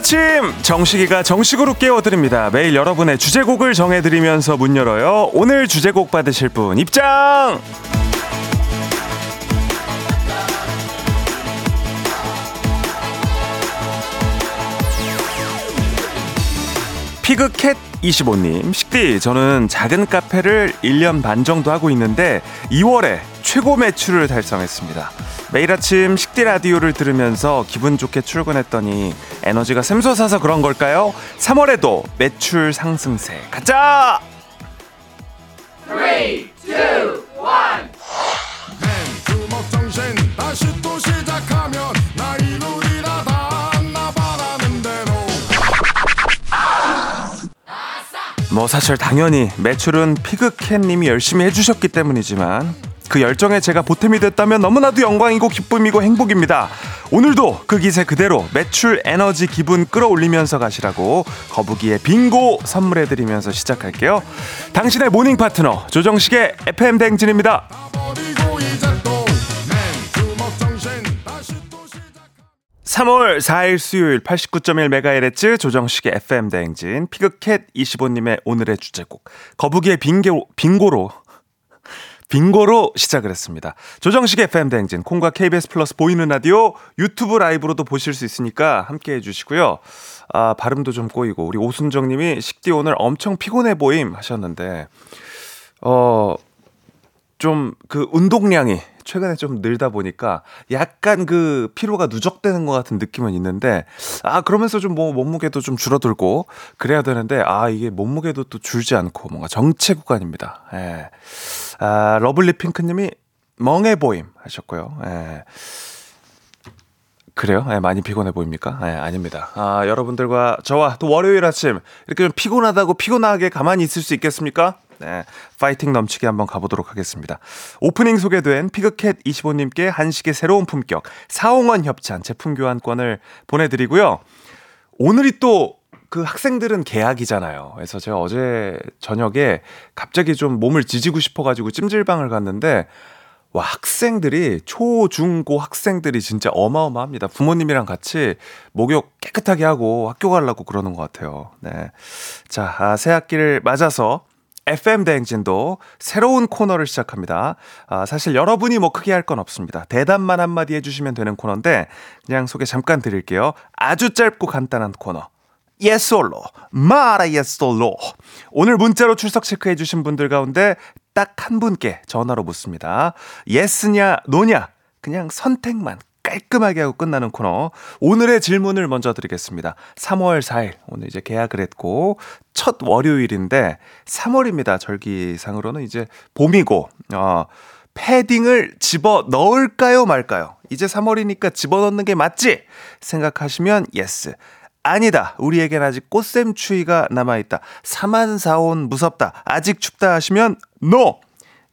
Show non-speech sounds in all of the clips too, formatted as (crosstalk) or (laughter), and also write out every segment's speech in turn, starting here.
아침 정식이가 정식으로 깨워드립니다. 매일 여러분의 주제곡을 정해드리면서 문 열어요. 오늘 주제곡 받으실 분 입장. 피그캣 25님, 식디, 저는 작은 카페를 1년 반 정도 하고 있는데 2월에 최고 매출을 달성했습니다. 매일 아침 식디 라디오를 들으면서 기분 좋게 출근했더니 에너지가 샘솟아서 그런 걸까요? 3월에도 매출 상승세. 가자! 3, 2, 1. 뭐 사실 당연히 매출은 피그캣님이 열심히 해주셨기 때문이지만 그 열정에 제가 보탬이 됐다면 너무나도 영광이고 기쁨이고 행복입니다. 오늘도 그 기세 그대로 매출 에너지 기분 끌어올리면서 가시라고 거북이의 빙고 선물해드리면서 시작할게요. 당신의 모닝 파트너 조정식의 FM 대행진입니다. 3월 4일 수요일 89.1MHz 조정식의 FM 대행진 피그캣 25님의 오늘의 주제곡 거북이의 빙고, 빙고로 빙고로 시작을 했습니다. 조정식의 FM 대행진 콩과 KBS 플러스 보이는 라디오 유튜브 라이브로도 보실 수 있으니까 함께 해주시고요. 아 발음도 좀 꼬이고 우리 오순정님이 식디 오늘 엄청 피곤해 보임 하셨는데 어 좀 그 운동량이 최근에 좀 늘다 보니까 약간 그 피로가 누적되는 것 같은 느낌은 있는데 아 그러면서 좀 뭐 몸무게도 좀 줄어들고 그래야 되는데 아 이게 몸무게도 또 줄지 않고 뭔가 정체 구간입니다. 예. 아 러블리 핑크님이 멍해 보임 하셨고요. 예. 그래요? 네, 많이 피곤해 보입니까? 네, 아닙니다. 아, 여러분들과 저와 또 월요일 아침 이렇게 좀 피곤하다고 피곤하게 가만히 있을 수 있겠습니까? 네, 파이팅 넘치게 한번 가보도록 하겠습니다. 오프닝 소개된 피그캣 25님께 한식의 새로운 품격 사홍원 협찬 제품 교환권을 보내드리고요. 오늘이 또그 학생들은 개학이잖아요. 그래서 제가 어제 저녁에 갑자기 좀 몸을 지지고 싶어가지고 찜질방을 갔는데 와, 학생들이, 초, 중, 고 학생들이 진짜 어마어마합니다. 부모님이랑 같이 목욕 깨끗하게 하고 학교 가려고 그러는 것 같아요. 네. 자, 아, 새 학기를 맞아서 FM 대행진도 새로운 코너를 시작합니다. 아, 사실 여러분이 뭐 크게 할 건 없습니다. 대답만 한마디 해주시면 되는 코너인데 그냥 소개 잠깐 드릴게요. 아주 짧고 간단한 코너. no. 마라 no. 오늘 문자로 출석 체크해 주신 분들 가운데 딱 한 분께 전화로 묻습니다. yes냐 no냐. 그냥 선택만 깔끔하게 하고 끝나는 코너. 오늘의 질문을 먼저 드리겠습니다. 3월 4일, 오늘 이제 계약을 했고, 첫 월요일인데, 3월입니다. 절기상으로는 이제 봄이고, 어, 패딩을 집어 넣을까요, 말까요? 이제 3월이니까 집어 넣는 게 맞지? 생각하시면, yes. 아니다. 우리에겐 아직 꽃샘 추위가 남아있다. 삼한사온 무섭다. 아직 춥다 하시면, NO!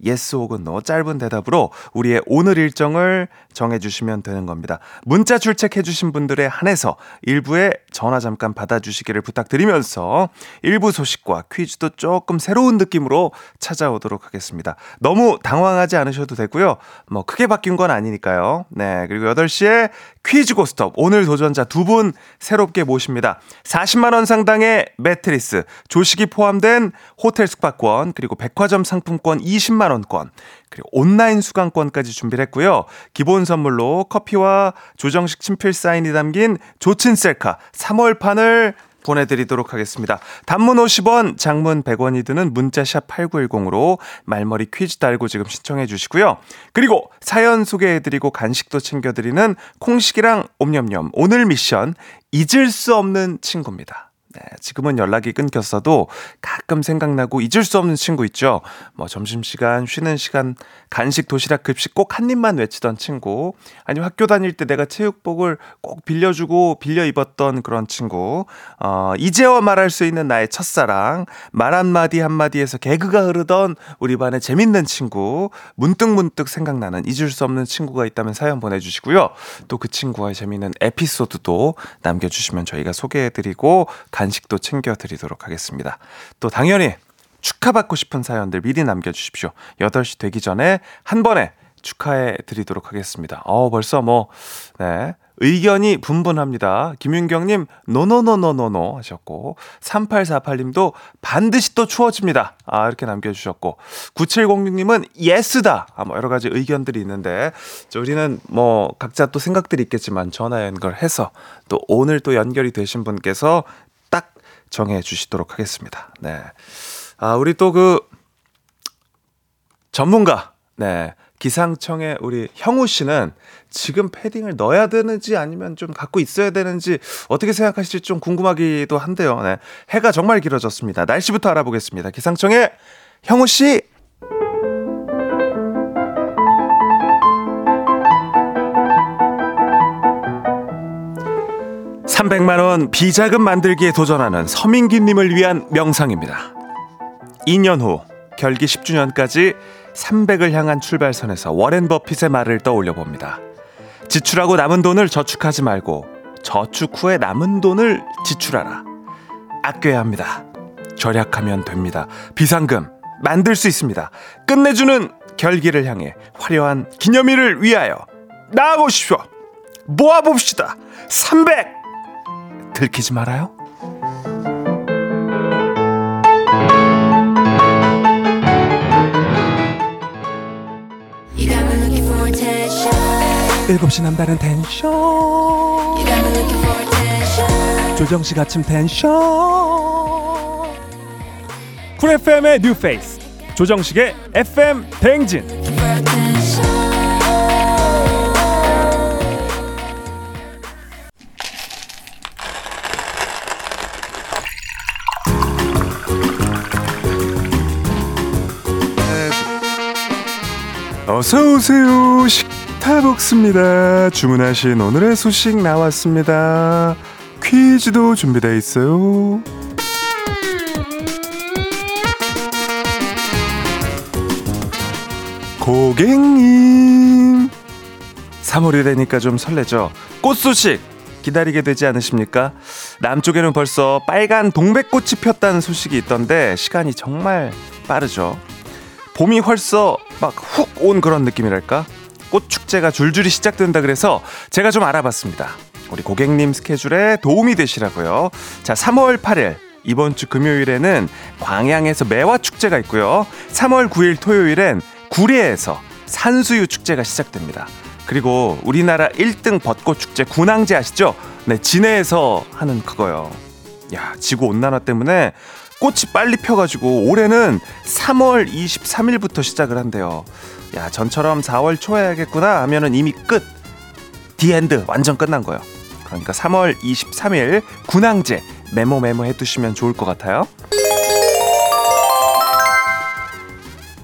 Yes 혹은 no 짧은 대답으로 우리의 오늘 일정을 정해주시면 되는 겁니다. 문자 출첵해주신 분들에 한해서 일부에 전화 잠깐 받아주시기를 부탁드리면서 일부 소식과 퀴즈도 조금 새로운 느낌으로 찾아오도록 하겠습니다. 너무 당황하지 않으셔도 되고요. 뭐 크게 바뀐 건 아니니까요. 네. 그리고 8시에 퀴즈 고스톱 오늘 도전자 두 분 새롭게 모십니다. 40만 원 상당의 매트리스, 조식이 포함된 호텔 숙박권, 그리고 백화점 상품권 20만 원권, 그리고 온라인 수강권까지 준비를 했고요. 기본 선물로 커피와 조정식 친필 사인이 담긴 조친 셀카 3월판을 보내드리도록 하겠습니다. 단문 50원, 장문 100원이 드는 문자샵 8910으로 말머리 퀴즈 달고 지금 신청해 주시고요. 그리고 사연 소개해드리고 간식도 챙겨드리는 콩식이랑 옴념념 오늘 미션 잊을 수 없는 친구입니다. 네, 지금은 연락이 끊겼어도 가끔 생각나고 잊을 수 없는 친구 있죠. 뭐 점심시간, 쉬는 시간, 간식, 도시락, 급식 꼭 한 입만 외치던 친구. 아니면 학교 다닐 때 내가 체육복을 꼭 빌려주고 빌려 입었던 그런 친구. 어, 이제와 말할 수 있는 나의 첫사랑. 말 한마디 한마디에서 개그가 흐르던 우리 반의 재밌는 친구. 문득문득 생각나는 잊을 수 없는 친구가 있다면 사연 보내주시고요. 또 그 친구와의 재밌는 에피소드도 남겨주시면 저희가 소개해드리고 간 식도 챙겨드리도록 하겠습니다. 또 당연히 축하받고 싶은 사연들 미리 남겨주십시오. 8시 되기 전에 한 번에 축하해 드리도록 하겠습니다. 어, 벌써 뭐, 네. 의견이 분분합니다. 김윤경님, 노노노노노노 하셨고, 3848님도 반드시 또 추워집니다. 아, 이렇게 남겨주셨고, 9706님은 yes다! 아, 뭐 여러 가지 의견들이 있는데, 우리는 뭐 각자 또 생각들이 있겠지만 전화 연결해서 또 오늘 또 연결이 되신 분께서 딱 정해 주시도록 하겠습니다. 네. 아, 우리 또 그 전문가, 네. 기상청의 우리 형우 씨는 지금 패딩을 넣어야 되는지 아니면 좀 갖고 있어야 되는지 어떻게 생각하실지 좀 궁금하기도 한데요. 네. 해가 정말 길어졌습니다. 날씨부터 알아보겠습니다. 기상청의 형우 씨. 300만원 비자금 만들기에 도전하는 서민기님을 위한 명상입니다. 2년 후 결기 10주년까지 300을 향한 출발선에서 워렌 버핏의 말을 떠올려 봅니다. 지출하고 남은 돈을 저축하지 말고 저축 후에 남은 돈을 지출하라. 아껴야 합니다. 절약하면 됩니다. 비상금 만들 수 있습니다. 끝내주는 결기를 향해 화려한 기념일을 위하여 나아보십시오. 모아봅시다. 300! 들키지 말아요. 일곱 시 남다른 텐션. 조정식 아침 텐션. 쿨 FM의 뉴 페이스. 조정식의 FM 대행진 어서 오세요. 식타복스입니다. 주문하신 오늘의 소식 나왔습니다. 퀴즈도 준비되어 있어요. 고객님. 3월이 되니까 좀 설레죠. 꽃 소식 기다리게 되지 않으십니까? 남쪽에는 벌써 빨간 동백꽃이 폈다는 소식이 있던데 시간이 정말 빠르죠. 봄이 벌써 막 훅 온 그런 느낌이랄까? 꽃 축제가 줄줄이 시작된다 그래서 제가 좀 알아봤습니다. 우리 고객님 스케줄에 도움이 되시라고요. 자, 3월 8일 이번 주 금요일에는 광양에서 매화 축제가 있고요. 3월 9일 토요일엔 구례에서 산수유 축제가 시작됩니다. 그리고 우리나라 1등 벚꽃 축제 군항제 아시죠? 네, 진해에서 하는 그거요. 야, 지구 온난화 때문에 꽃이 빨리 펴가지고 올해는 3월 23일부터 시작을 한대요. 야, 전처럼 4월 초에 하겠구나 하면은 이미 끝. The end 완전 끝난 거예요. 그러니까 3월 23일 군항제 메모 메모 해두시면 좋을 것 같아요.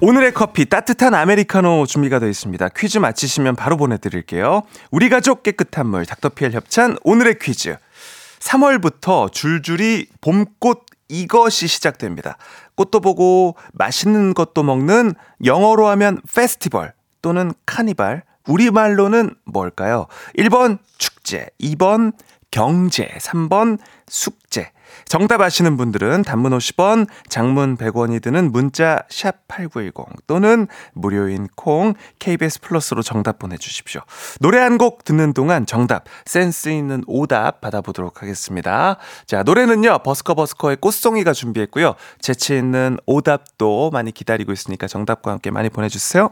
오늘의 커피 따뜻한 아메리카노 준비가 되어 있습니다. 퀴즈 맞히시면 바로 보내드릴게요. 우리 가족 깨끗한 물 닥터피엘 협찬 오늘의 퀴즈. 3월부터 줄줄이 봄꽃 이것이 시작됩니다. 꽃도 보고 맛있는 것도 먹는 영어로 하면 페스티벌 또는 카니발. 우리말로는 뭘까요? 1번 축제, 2번 경제, 3번 숙제. 정답 아시는 분들은 단문 50원, 장문 100원이 드는 문자 샵 8910 또는 무료인 콩 KBS 플러스로 정답 보내주십시오. 노래 한 곡 듣는 동안 정답, 센스 있는 오답 받아보도록 하겠습니다. 자, 노래는요, 버스커버스커의 꽃송이가 준비했고요. 재치 있는 오답도 많이 기다리고 있으니까 정답과 함께 많이 보내주세요.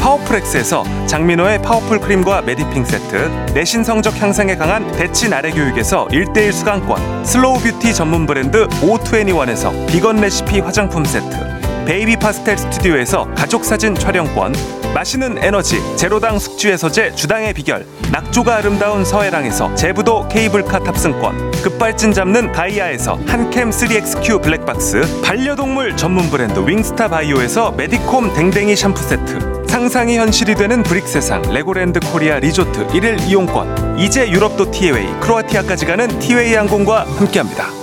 파워풀엑스에서 장민호의 파워풀 크림과 메디핑 세트 내신 성적 향상에 강한 대치 나래 교육에서 1대1 수강권 슬로우 뷰티 전문 브랜드 오투애니원에서 비건 레시피 화장품 세트 베이비 파스텔 스튜디오에서 가족 사진 촬영권 마시는 에너지 제로당 숙취 해소제 주당의 비결 낙조가 아름다운 서해랑에서 제부도 케이블카 탑승권 급발진 잡는 다이아에서 한캠 3XQ 블랙박스 반려동물 전문 브랜드 윙스타 바이오에서 메디콤 댕댕이 샴푸 세트 상상이 현실이 되는 브릭 세상 레고랜드 코리아 리조트 1일 이용권 이제 유럽도 티웨이 크로아티아까지 가는 티웨이 항공과 함께합니다.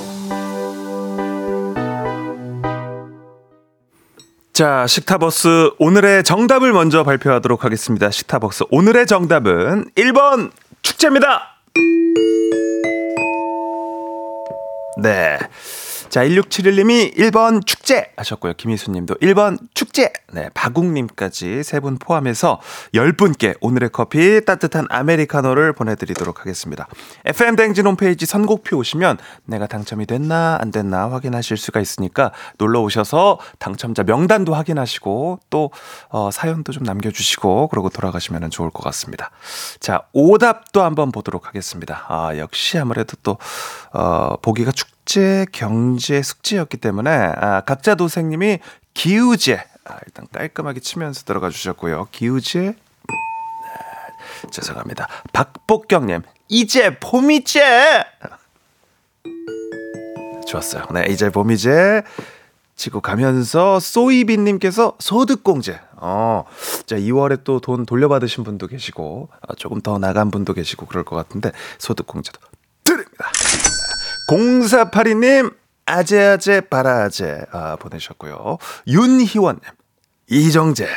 자, 식타버스 오늘의 정답을 먼저 발표하도록 하겠습니다. 식타버스 오늘의 정답은 1번 축제입니다. 네. 자, 1671님이 1번 축제 하셨고요. 김희수 님도 1번 축제. 네, 박웅님까지 세 분 포함해서 10분께 오늘의 커피 따뜻한 아메리카노를 보내드리도록 하겠습니다. FM 댕진 홈페이지 선곡표 오시면 내가 당첨이 됐나 안 됐나 확인하실 수가 있으니까 놀러 오셔서 당첨자 명단도 확인하시고 또 어, 사연도 좀 남겨주시고 그러고 돌아가시면 좋을 것 같습니다. 자, 오답도 한번 보도록 하겠습니다. 아, 역시 아무래도 또 어, 보기가 축 국제 경제 숙제였기 때문에 아, 각자 도생님이 기우제 아, 일단 깔끔하게 치면서 들어가 주셨고요. 기우제 네, 죄송합니다. 박복경님 이제 봄이제 좋았어요. 네 이제 봄이제 치고 가면서 소이비님께서 소득공제. 어, 자 2월에 또 돈 돌려받으신 분도 계시고 어, 조금 더 나간 분도 계시고 그럴 것 같은데 소득공제도 드립니다. 0482님, 아재아재 바라아재, 아, 보내셨고요. 윤희원님, 이정재,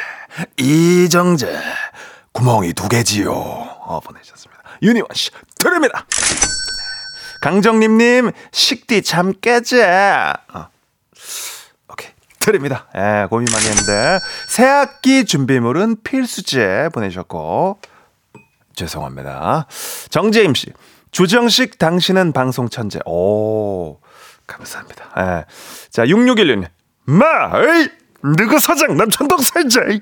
이정재, 구멍이 두 개지요. 어, 보내셨습니다. 윤희원 씨, 드립니다. 강정림님, 식디 잠 깨재. 어. 오케이. 드립니다. 예, 고민 많이 했는데. 새학기 준비물은 필수제 보내셨고. 죄송합니다. 정재임 씨, 조정식 당신은 방송 천재. 오, 감사합니다. 예. 자, 6616님. 마, 에이! 누구 사장 남천동 살제, 에이!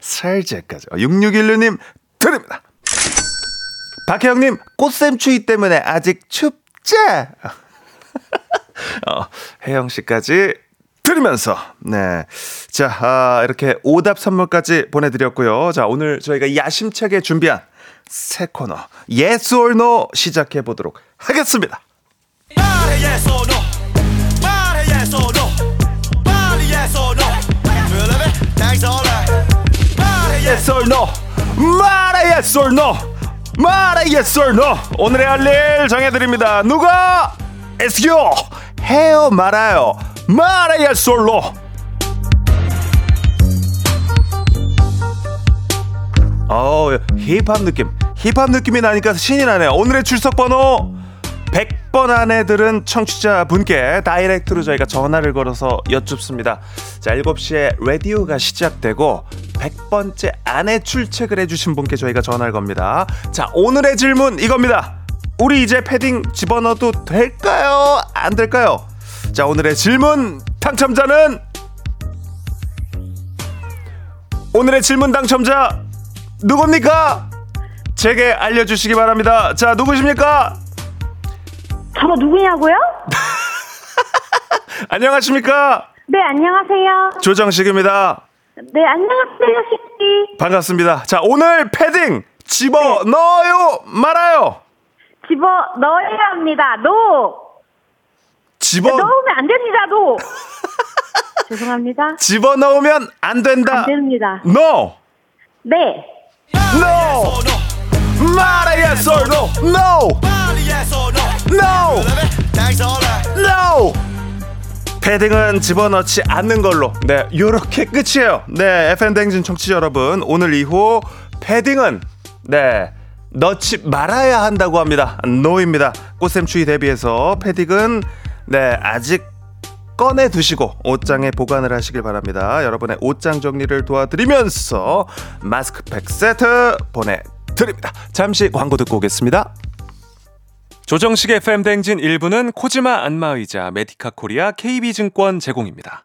살제까지. 6616님, 드립니다. 박혜영님, 꽃샘 추위 때문에 아직 춥지? (laughs) 어, 혜영 씨까지 드리면서, 네. 자, 아, 이렇게 오답 선물까지 보내 드렸고요. 자, 오늘 저희가 야심차게 준비한 새 코너 Yes or No 시작해 보도록 하겠습니다. Yes or no. 말해 yes or no. 말해 yes or no. 오늘의 할일 정해드립니다. 누가 SU 해요 말아요. 말해 yes or no. 어 힙합 느낌. 힙합 느낌이 나니까 신이 나네요 오늘의 출석 번호. 100번 안에 들은 청취자분께 다이렉트로 저희가 전화를 걸어서 여쭙습니다. 자 7시에 라디오가 시작되고 100번째 안에 출첵을 해주신 분께 저희가 전화를 겁니다. 자 오늘의 질문 이겁니다. 우리 이제 패딩 집어넣어도 될까요? 안 될까요? 자 오늘의 질문 당첨자는 오늘의 질문 당첨자 누굽니까? 제게 알려주시기 바랍니다. 자, 누구십니까? 저 누구냐고요? (laughs) 안녕하십니까? 네, 안녕하세요. 조정식입니다. 네, 안녕하세요, 식디. 반갑습니다. 자, 오늘 패딩 집어 네. 넣어요, 말아요? 집어 넣어야 합니다. No. 집어 네, 넣으면 안 됩니다. No. (laughs) 죄송합니다. 집어 넣으면 안 된다. 안 됩니다. No. 네. No. 말해 yes or no. No. No. No. 패딩은 집어넣지 않는 걸로. 네, 요렇게 끝이에요. 네, FM 댕진 청취자 여러분, 오늘 이후 패딩은 네. 넣지 말아야 한다고 합니다. 노입니다. 꽃샘추위 대비해서 패딩은 네, 아직 꺼내 두시고 옷장에 보관을 하시길 바랍니다. 여러분의 옷장 정리를 도와드리면서 마스크팩 세트 보내드립니다. 잠시 광고 듣고 오겠습니다. 조정식의 FM 댕진 1부는 코지마 안마의자 메디카 코리아 KB증권 제공입니다.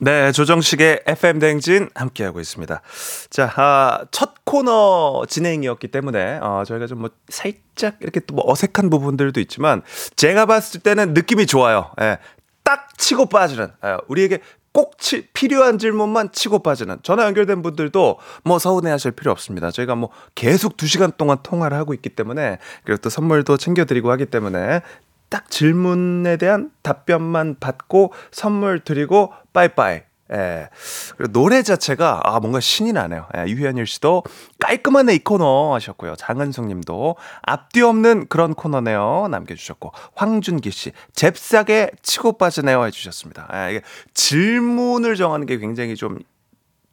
네, 조정식의 FM 댕진 함께하고 있습니다. 자, 아, 첫 코너 진행이었기 때문에, 어, 저희가 좀 뭐 살짝 이렇게 또 뭐 어색한 부분들도 있지만, 제가 봤을 때는 느낌이 좋아요. 예, 딱 치고 빠지는, 예, 우리에게 꼭 치, 필요한 질문만 치고 빠지는 전화 연결된 분들도 뭐 서운해 하실 필요 없습니다. 저희가 뭐 계속 2시간 동안 통화를 하고 있기 때문에 그리고 또 선물도 챙겨드리고 하기 때문에 딱 질문에 대한 답변만 받고 선물 드리고 빠이빠이. 예. 그리고 노래 자체가 아 뭔가 신이 나네요. 예, 유현일 씨도 깔끔하네 이 코너 하셨고요. 장은숙 님도 앞뒤 없는 그런 코너네요. 남겨 주셨고 황준기 씨 잽싸게 치고 빠지네요 해 주셨습니다. 예, 이게 질문을 정하는 게 굉장히 좀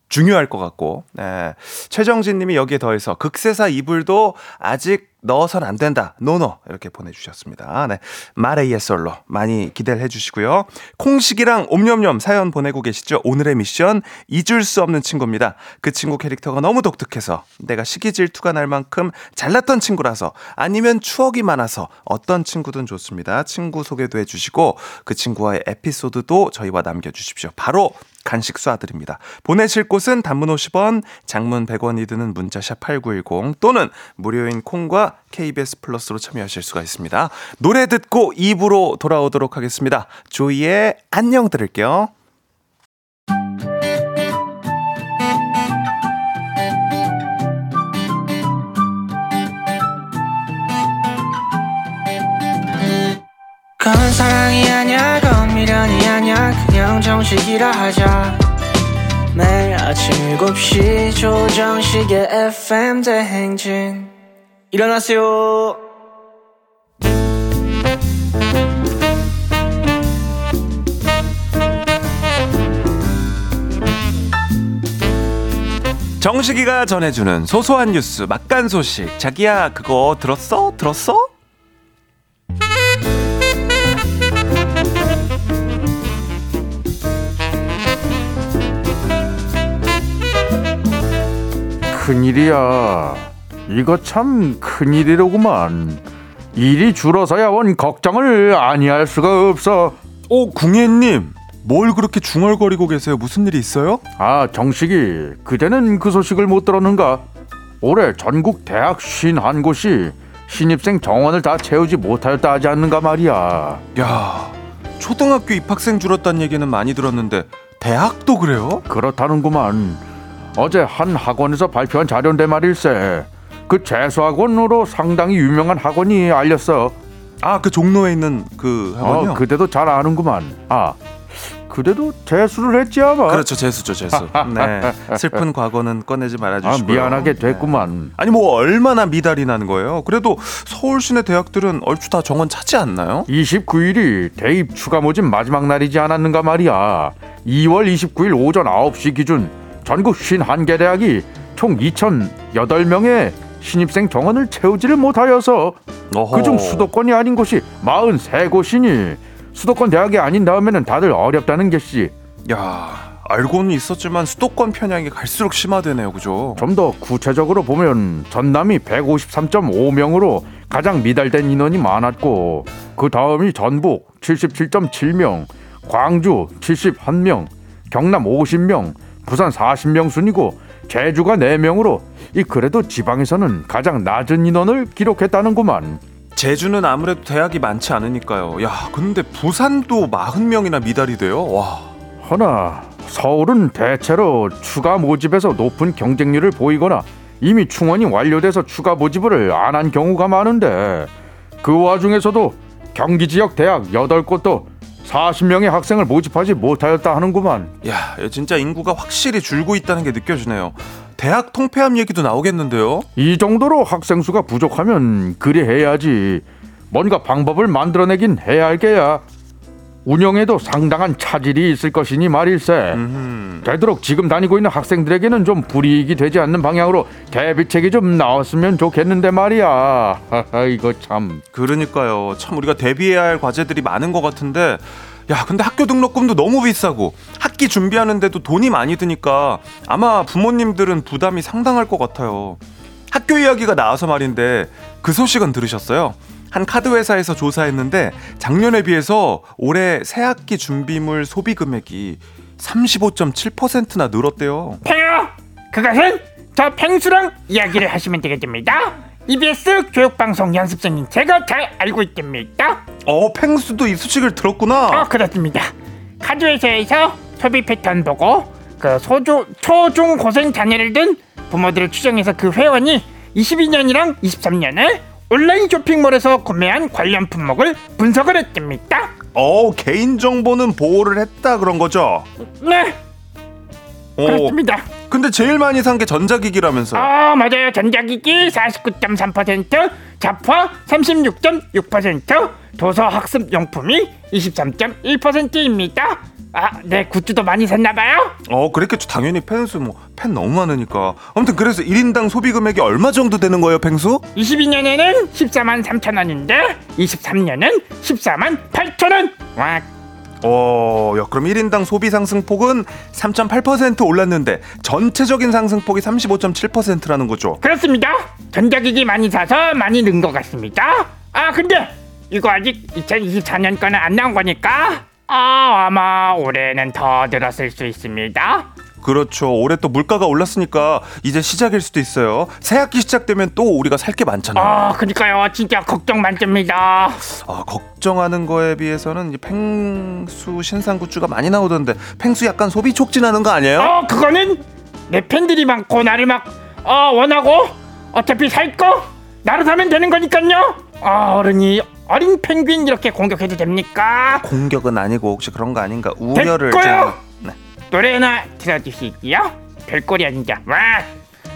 중요할 것 같고, 네. 최정진 님이 여기에 더해서 극세사 이불도 아직 넣어선 안 된다. 노노. 이렇게 보내주셨습니다. 네. 마레이의 솔로. 많이 기대를 해주시고요. 콩식이랑 옴념념 사연 보내고 계시죠? 오늘의 미션 잊을 수 없는 친구입니다. 그 친구 캐릭터가 너무 독특해서 내가 시기 질투가 날 만큼 잘났던 친구라서 아니면 추억이 많아서 어떤 친구든 좋습니다. 친구 소개도 해주시고 그 친구와의 에피소드도 저희와 남겨주십시오. 바로 간식 쏴드립니다. 보내실 곳은 단문 50원, 장문 100원이 드는 문자샵 8910 또는 무료인 KBS 플러스로 참여하실 수가 있습니다. 노래 듣고 2부로 돌아오도록 하겠습니다. 조이의 안녕 들을게요. 그건 사랑이 아니야 그건 미련이 아니야 그냥 정식이라 하자 매일 아침 7시 조정식의 FM 대행진 일어나세요 정식이가 전해주는 소소한 뉴스 막간 소식 자기야 그거 들었어? 들었어? 큰일이야. 이거 참 큰일이로구만. 일이 줄어서야 원 걱정을 아니할 수가 없어. 오 궁예님 뭘 그렇게 중얼거리고 계세요? 무슨 일이 있어요? 아 정식이 그대는 그 소식을 못 들었는가? 올해 전국 대학 쉰한 곳이 신입생 정원을 다 채우지 못하였다 하지 않는가 말이야. 야 초등학교 입학생 줄었다는 얘기는 많이 들었는데 대학도 그래요? 그렇다는구만. 어제 한 학원에서 발표한 자료인데 말일세. 그 재수학원으로 상당히 유명한 학원이 알렸어. 아 그 종로에 있는 그 학원이요? 어, 그대도 잘 아는구만. 아, 그대도 재수를 했지 아마. 그렇죠 재수죠 재수. (laughs) 네 슬픈 과거는 꺼내지 아, 말아주시고요. 미안하게 됐구만. 아니 뭐 얼마나 미달이 나는 거예요? 그래도 서울 시내 대학들은 얼추 다 정원 차지 않나요? 29일이 대입 추가 모집 마지막 날이지 않았는가 말이야. 2월 29일 오전 9시 기준 전국 51개 대학이 총 2,008명의 신입생 정원을 채우지를 못하여서. 그중 수도권이 아닌 곳이 43곳이니 수도권 대학이 아닌 다음에는 다들 어렵다는 게시. 야 알고는 있었지만 수도권 편향이 갈수록 심화되네요, 그죠? 좀 더 구체적으로 보면 전남이 153.5명으로 가장 미달된 인원이 많았고 그 다음이 전북 77.7명, 광주 71명, 경남 50명, 부산 40명 순이고 제주가 4명으로 이 그래도 지방에서는 가장 낮은 인원을 기록했다는구만. 제주는 아무래도 대학이 많지 않으니까요. 야, 근데 부산도 40명이나 미달이 돼요? 와. 허나 서울은 대체로 추가 모집에서 높은 경쟁률을 보이거나 이미 충원이 완료돼서 추가 모집을 안 한 경우가 많은데 그 와중에서도 경기 지역 대학 8곳도 40명의 학생을 모집하지 못하였다 하는구만. 야, 진짜 인구가 확실히 줄고 있다는 게 느껴지네요. 대학 통폐합 얘기도 나오겠는데요? 이 정도로 학생 수가 부족하면 그리 해야지. 뭔가 방법을 만들어내긴 해야 할 게야. 운영에도 상당한 차질이 있을 것이니 말일세. 음. 되도록 지금 다니고 있는 학생들에게는 좀 불이익이 되지 않는 방향으로 대비책이 좀 나왔으면 좋겠는데 말이야. (laughs) 이거 참. 그러니까요. 참 우리가 대비해야 할 과제들이 많은 것 같은데 야, 근데 학교 등록금도 너무 비싸고 학기 준비하는데도 돈이 많이 드니까 아마 부모님들은 부담이 상당할 것 같아요. 학교 이야기가 나와서 말인데 그 소식은 들으셨어요? 한 카드 회사에서 조사했는데 작년에 비해서 올해 새 학기 준비물 소비 금액이 35.7%나 늘었대요. 팽아 그것은 저 팽수랑 이야기를 하시면 되겠습니다 EBS 교육방송 연습생인 제가 잘 알고 있답니다 어, 펭수도 이 소식을 들었구나. 어 그렇습니다 카드회사에서 소비 패턴 보고 그 소조, 초중 고생 자녀를 둔 부모들을 추정해서 그 회원이 22년이랑 23년을 온라인 쇼핑몰에서 구매한 관련 품목을 분석을 했답니다 어, 개인 정보는 보호를 했다 그런 거죠. 네 어, 그렇습니다 근데 제일 많이 산 게 전자기기라면서요. 아 맞아요 전자기기 49.3% 잡화 36.6% 도서 학습 용품이 23.1%입니다 아 네 굿즈도 많이 샀나봐요 어, 그랬겠죠. 당연히 펜수 뭐펜 너무 많으니까. 아무튼 그래서 1인당 소비 금액이 얼마 정도 되는 거예요, 펭수? 22년에는 14만 3천 원인데 23년은 14만 8천 원 와, 어, 야, 그럼 1인당 소비 상승폭은 3.8% 올랐는데 전체적인 상승폭이 35.7%라는 거죠. 그렇습니다. 전자기기 많이 사서 많이 는 것 같습니다. 아 근데 이거 아직 2024년 거는 안 나온 거니까 아 아마 올해는 더 늘었을 수 있습니다 그렇죠. 올해 또 물가가 올랐으니까 이제 시작일 수도 있어요. 새 학기 시작되면 또 우리가 살 게 많잖아요. 아, 그니까요. 진짜 걱정 만점이다. 아, 걱정하는 거에 비해서는 이 펭수 신상 굿즈가 많이 나오던데 펭수 약간 소비 촉진하는 거 아니에요? 어, 그거는 내 팬들이 많고 나를 막 어, 원하고 어차피 살 거 나로 사면 되는 거니까요. 아, 어른이 어린 펭귄 이렇게 공격해도 됩니까? 공격은 아니고 혹시 그런 거 아닌가 우려를. 좀- 네. 노래 하나 들어주시기요. 별꼴이 아니자. 와,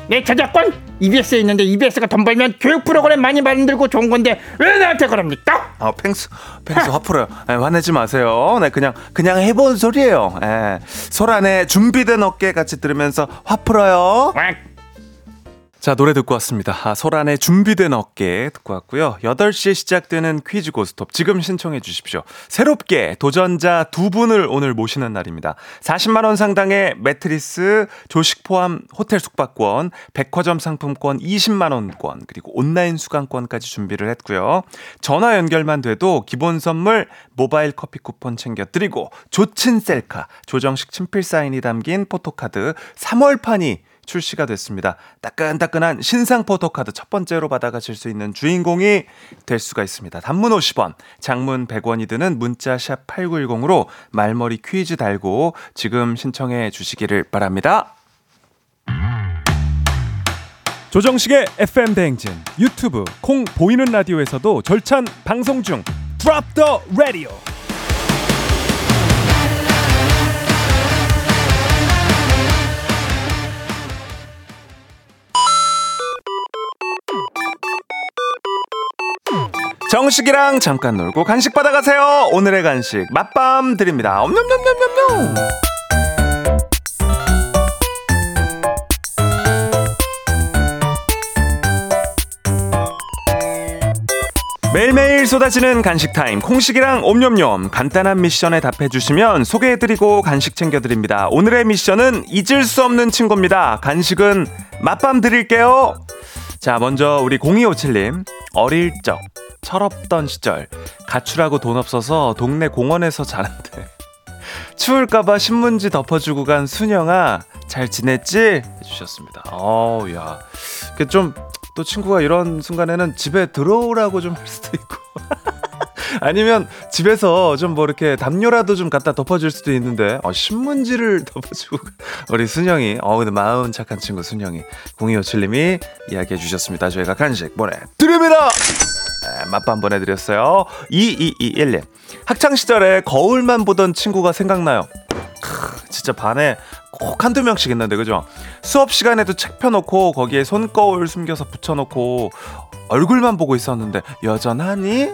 내 저작권 EBS에 있는데 EBS가 돈 벌면 교육 프로그램 많이 만들고 좋은 건데 왜 나한테 그럽니까? 아, 펭수, 펭수 화풀어요. 예, 화내지 마세요. 네, 그냥 그냥 해본 소리예요. 예. 소란에 준비된 어깨 같이 들으면서 화풀어요. 와, 자, 노래 듣고 왔습니다. 아, 소란의 준비된 어깨 듣고 왔고요. 8시에 시작되는 퀴즈 고스톱 지금 신청해 주십시오. 새롭게 도전자 두 분을 오늘 모시는 날입니다. 40만 원 상당의 매트리스, 조식 포함 호텔 숙박권, 백화점 상품권 20만 원권, 그리고 온라인 수강권까지 준비를 했고요. 전화 연결만 돼도 기본 선물 모바일 커피 쿠폰 챙겨 드리고 조친 셀카, 조정식 친필 사인이 담긴 포토카드 3월판이 출시가 됐습니다. 따끈따끈한 신상 포토카드 첫 번째로 받아가실 수 있는 주인공이 될 수가 있습니다. 단문 50원, 장문 100원이 드는 문자 샵 8910으로 말머리 퀴즈 달고 지금 신청해 주시기를 바랍니다. 조정식의 FM 대행진 유튜브 콩 보이는 라디오에서도 절찬 방송 중 Drop the Radio 정식이랑 잠깐 놀고 간식 받아가세요. 오늘의 간식 맛밤 드립니다. 엄냠냠냠냠냠. 매일매일 쏟아지는 간식 타임 콩식이랑 옴념념 간단한 미션에 답해주시면 소개해드리고 간식 챙겨드립니다 오늘의 미션은 잊을 수 없는 친구입니다 간식은 맛밤 드릴게요 자 먼저 우리 0257님. 어릴 적 철없던 시절 가출하고 돈 없어서 동네 공원에서 자는데 (laughs) 추울까봐 신문지 덮어주고 간 순영아 잘 지냈지? 해주셨습니다. 어우야. 좀또 친구가 이런 순간에는 집에 들어오라고 좀 할 수도 있고 (laughs) 아니면 집에서 좀 뭐 이렇게 담요라도 좀 갖다 덮어줄 수도 있는데 어, 신문지를 (laughs) 덮어주고 우리 순영이 어 근데 마음 착한 친구 순영이 0257님이 이야기해 주셨습니다 저희가 간식 보내드립니다 네, 맛밤 보내드렸어요 2221님 학창시절에 거울만 보던 친구가 생각나요 크, 진짜 반에 꼭 한두 명씩 있는데 그죠? 수업 시간에도 책 펴놓고 거기에 손거울 숨겨서 붙여놓고 얼굴만 보고 있었는데 여전하니?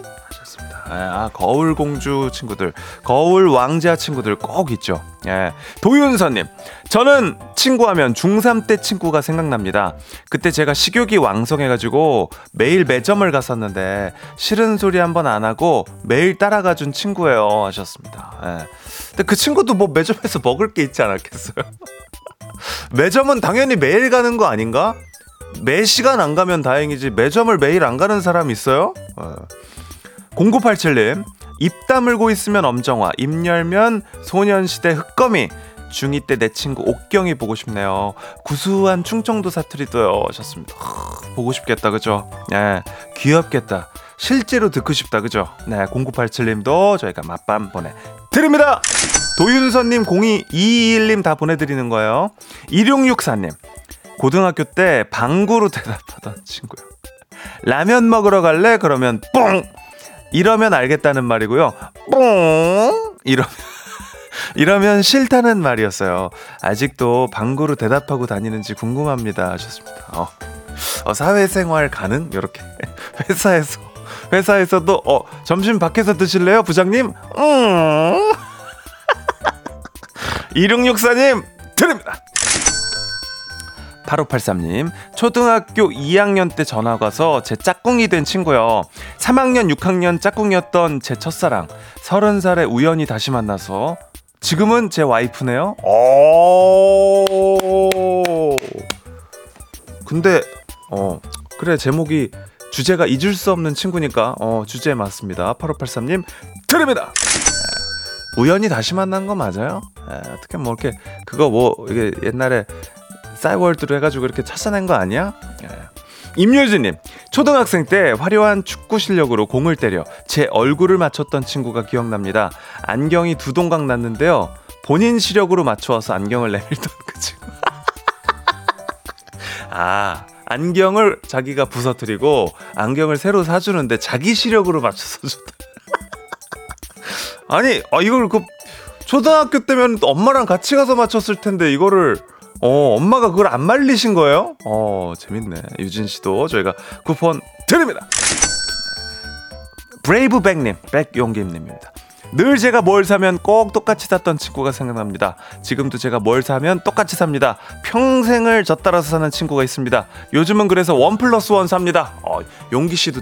하셨습니다. 아 거울 공주 친구들, 거울 왕자 친구들 꼭 있죠. 예, 도윤서님, 저는 친구하면 중3 때 친구가 생각납니다. 그때 제가 식욕이 왕성해가지고 매일 매점을 갔었는데 싫은 소리 한 번 안 하고 매일 따라가준 친구예요 하셨습니다. 예. 근데 그 친구도 뭐 매점에서 먹을 게 있지 않았겠어요? (laughs) 매점은 당연히 매일 가는 거 아닌가? 매 시간 안 가면 다행이지 매점을 매일 안 가는 사람 있어요? 어. 0987님 입 다물고 있으면 엄정화 입 열면 소년시대 흑거미 중2 때 내 친구 옥경이 보고 싶네요. 구수한 충청도 사투리도요. 하셨습니다. 보고 싶겠다, 그죠? 예, 귀엽겠다. 실제로 듣고 싶다, 그죠? 네, 0987님도 저희가 맛밤 보내드립니다! 도윤선님, 0221님 다 보내드리는 거예요. 1664님, 고등학교 때 방구로 (laughs) 대답하던 친구요. 라면 먹으러 갈래? 그러면 뽕! 이러면 알겠다는 말이고요. 뽕! 이러면 (laughs) 이러면 싫다는 말이었어요. 아직도 방구로 대답하고 다니는지 궁금합니다. 하셨습니다. 어, 어 사회생활 가능? 이렇게 (laughs) 회사에서 회사에서도 어 점심 밖에서 드실래요, 부장님? 음. (laughs) 2664님 드립니다. 8583님, 초등학교 2학년 때 전화가 와서 제 짝꿍이 된 친구요. 3학년, 6학년 짝꿍이었던 제 첫사랑. 30살에 우연히 다시 만나서 지금은 제 와이프네요. 오. 근데 어 그래 제목이 주제가 잊을 수 없는 친구니까 어 주제 맞습니다. 8583님 드립니다. 우연히 다시 만난 거 맞아요? 에, 어떻게 뭐 이렇게 그거 뭐 이게 옛날에 싸이월드로 해가지고 이렇게 찾아낸 거 아니야? 예. 임유진님, 초등학생 때 화려한 축구 실력으로 공을 때려 제 얼굴을 맞췄던 친구가 기억납니다. 안경이 두 동강 났는데요. 본인 시력으로 맞춰서 안경을 내밀던 그 친구. (laughs) 아, 안경을 자기가 부서뜨리고 안경을 새로 사주는데 자기 시력으로 맞춰서 줬다. (laughs) 아니, 아, 이걸 그 초등학교 때면 엄마랑 같이 가서 맞췄을 텐데 이거를 어, 엄마가 그걸 안 말리신 거예요? 어, 재밌네. 유진 씨도 저희가 쿠폰 드립니다. 브레이브백님, 백용김님입니다. 늘 제가 뭘 사면 꼭 똑같이 샀던 친구가 생각납니다. 지금도 제가 뭘 사면 똑같이 삽니다. 평생을 저 따라서 사는 친구가 있습니다. 요즘은 그래서 원 플러스 원 삽니다. 어, 용기 씨도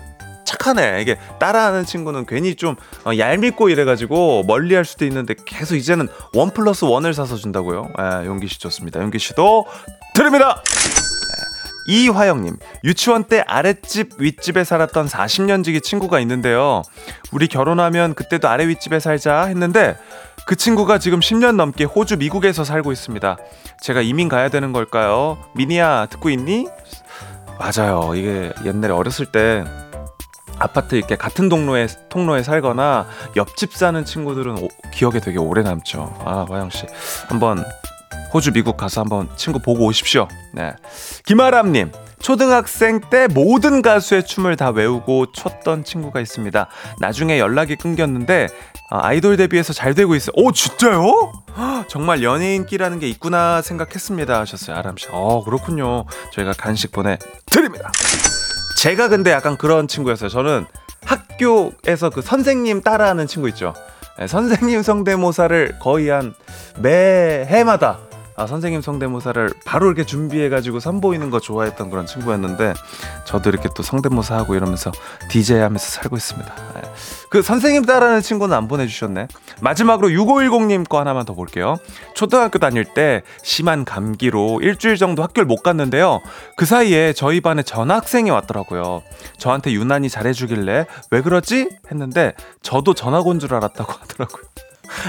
착하네. 이게 따라하는 친구는 괜히 좀 어, 얄밉고 이래가지고 멀리 할 수도 있는데 계속 이제는 원 플러스 원을 사서 준다고요. 예, 용기 씨 좋습니다. 용기 씨도 드립니다. 예, 이화영님, 유치원 때 아랫집, 윗집에 살았던 40년 지기 친구가 있는데요. 우리 결혼하면 그때도 아래 윗집에 살자 했는데 그 친구가 지금 10년 넘게 호주, 미국에서 살고 있습니다. 제가 이민 가야 되는 걸까요? 미니야, 듣고 있니? 맞아요. 이게 옛날에 어렸을 때 아파트 이렇게 같은 동로에 통로에 살거나 옆집 사는 친구들은 오, 기억에 되게 오래 남죠. 아 화영 씨 한번 호주 미국 가서 한번 친구 보고 오십시오. 네 김아람님 초등학생 때 모든 가수의 춤을 다 외우고 췄던 친구가 있습니다. 나중에 연락이 끊겼는데 아, 아이돌 데뷔해서 잘 되고 있어요. 오 진짜요? 정말 연예인기라는 게 있구나 생각했습니다 하셨어요 아람 씨. 어 그렇군요. 저희가 간식 보내 드립니다. 제가 근데 약간 그런 친구였어요. 저는 학교에서 그 선생님 따라하는 친구 있죠. 네, 선생님 성대모사를 거의 한 매해마다 아, 선생님 성대모사를 바로 이렇게 준비해가지고 선보이는 거 좋아했던 그런 친구였는데 저도 이렇게 또 성대모사 하고 이러면서 DJ 하면서 살고 있습니다. 네. 그 선생님 따라하는 친구는 안 보내주셨네. 마지막으로 6510님 거 하나만 더 볼게요. 초등학교 다닐 때 심한 감기로 일주일 정도 학교를 못 갔는데요. 그 사이에 저희 반에 전학생이 왔더라고요. 저한테 유난히 잘해주길래 왜 그러지? 했는데 저도 전학 온 줄 알았다고 (laughs) 하더라고요.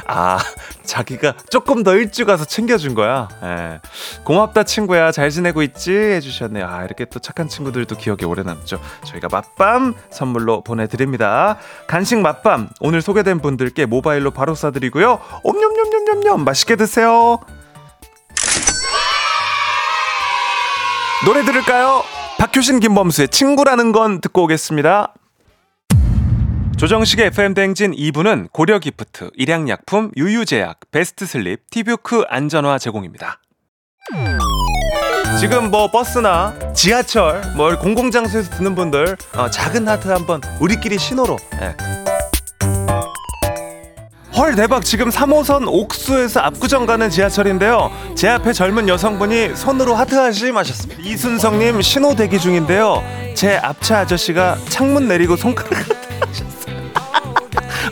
아, 자기가 조금 더 일찍 와서 챙겨준 거야. 예. 고맙다, 친구야. 잘 지내고 있지? 해주셨네요. 아, 이렇게 또 착한 친구들도 기억에 오래 남죠. 저희가 맛밤 선물로 보내드립니다. 간식 맛밤. 오늘 소개된 분들께 모바일로 바로 쏴드리고요. 옴뇸뇸뇸뇸뇸. 맛있게 드세요. 노래 들을까요? 박효신 김범수의 친구라는 건 듣고 오겠습니다. 조정식의 FM대행진 2부는 고려기프트, 일양약품, 유유제약, 베스트슬립, 티뷰크 안전화 제공입니다. 지금 뭐 버스나 지하철, 뭐 공공장소에서 듣는 분들 어, 작은 하트 한번 우리끼리 신호로. 예. 헐 대박. 지금 3호선 옥수에서 압구정 가는 지하철인데요. 제 앞에 젊은 여성분이 손으로 하트 하심 하셨습니다. 이순성님 신호 대기 중인데요. 제 앞차 아저씨가 창문 내리고 손가락 (laughs) 어,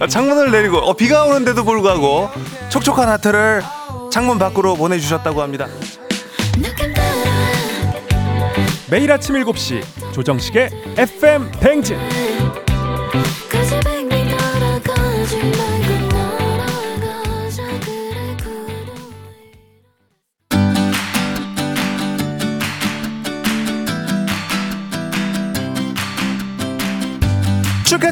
창문을 내리고 어, 비가 오는데도 불구하고 촉촉한 하트를 창문 밖으로 보내주셨다고 합니다. 매일 아침 7시 조정식의 FM 뱅진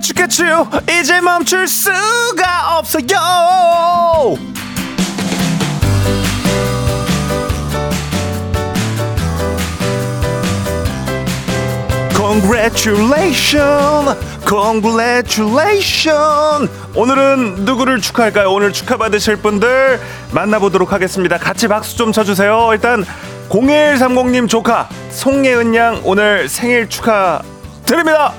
축하축 이제 멈출 수가 없어요 Congratulation, congratulation. 오늘은 누구를 축하할까요? 오늘 축하받으실 분들 만나보도록 하겠습니다. 같이 박수 좀 쳐주세요. 일단 0130님 조카 송예은 양 오늘 생일 축하드립니다.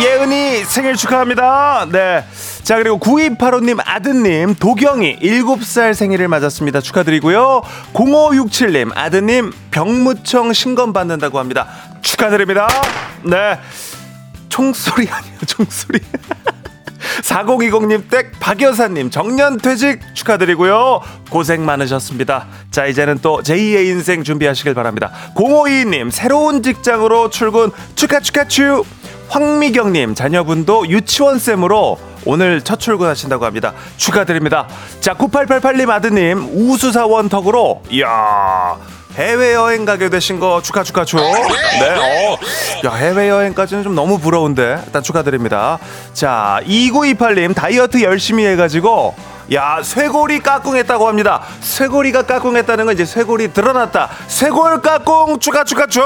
예은이 생일 축하합니다. 네. 자, 그리고 9285님 아드님 도경이 7살 생일을 맞았습니다. 축하드리고요. 0567님 아드님 병무청 신검 받는다고 합니다. 축하드립니다. 네. 총소리 아니에요, 총소리. (laughs) 4020님 댁 박여사님 정년퇴직 축하드리고요. 고생 많으셨습니다. 자, 이제는 또 제2의 인생 준비하시길 바랍니다. 052님 새로운 직장으로 출근 축하 축하 축. 황미경님 자녀분도 유치원쌤으로 오늘 첫 출근하신다고 합니다. 축하드립니다. 자, 9888님 아드님 우수사원 덕으로 이야 해외여행 가게 되신 거 축하 축하 축. 네, 어. 야, 해외여행까지는 좀 너무 부러운데 일단 축하드립니다. 자, 2928님 다이어트 열심히 해가지고 야, 쇄골이 까꿍했다고 합니다. 쇄골이가 까꿍했다는 건 이제 쇄골이 드러났다. 쇄골 까꿍 축하 축하 축.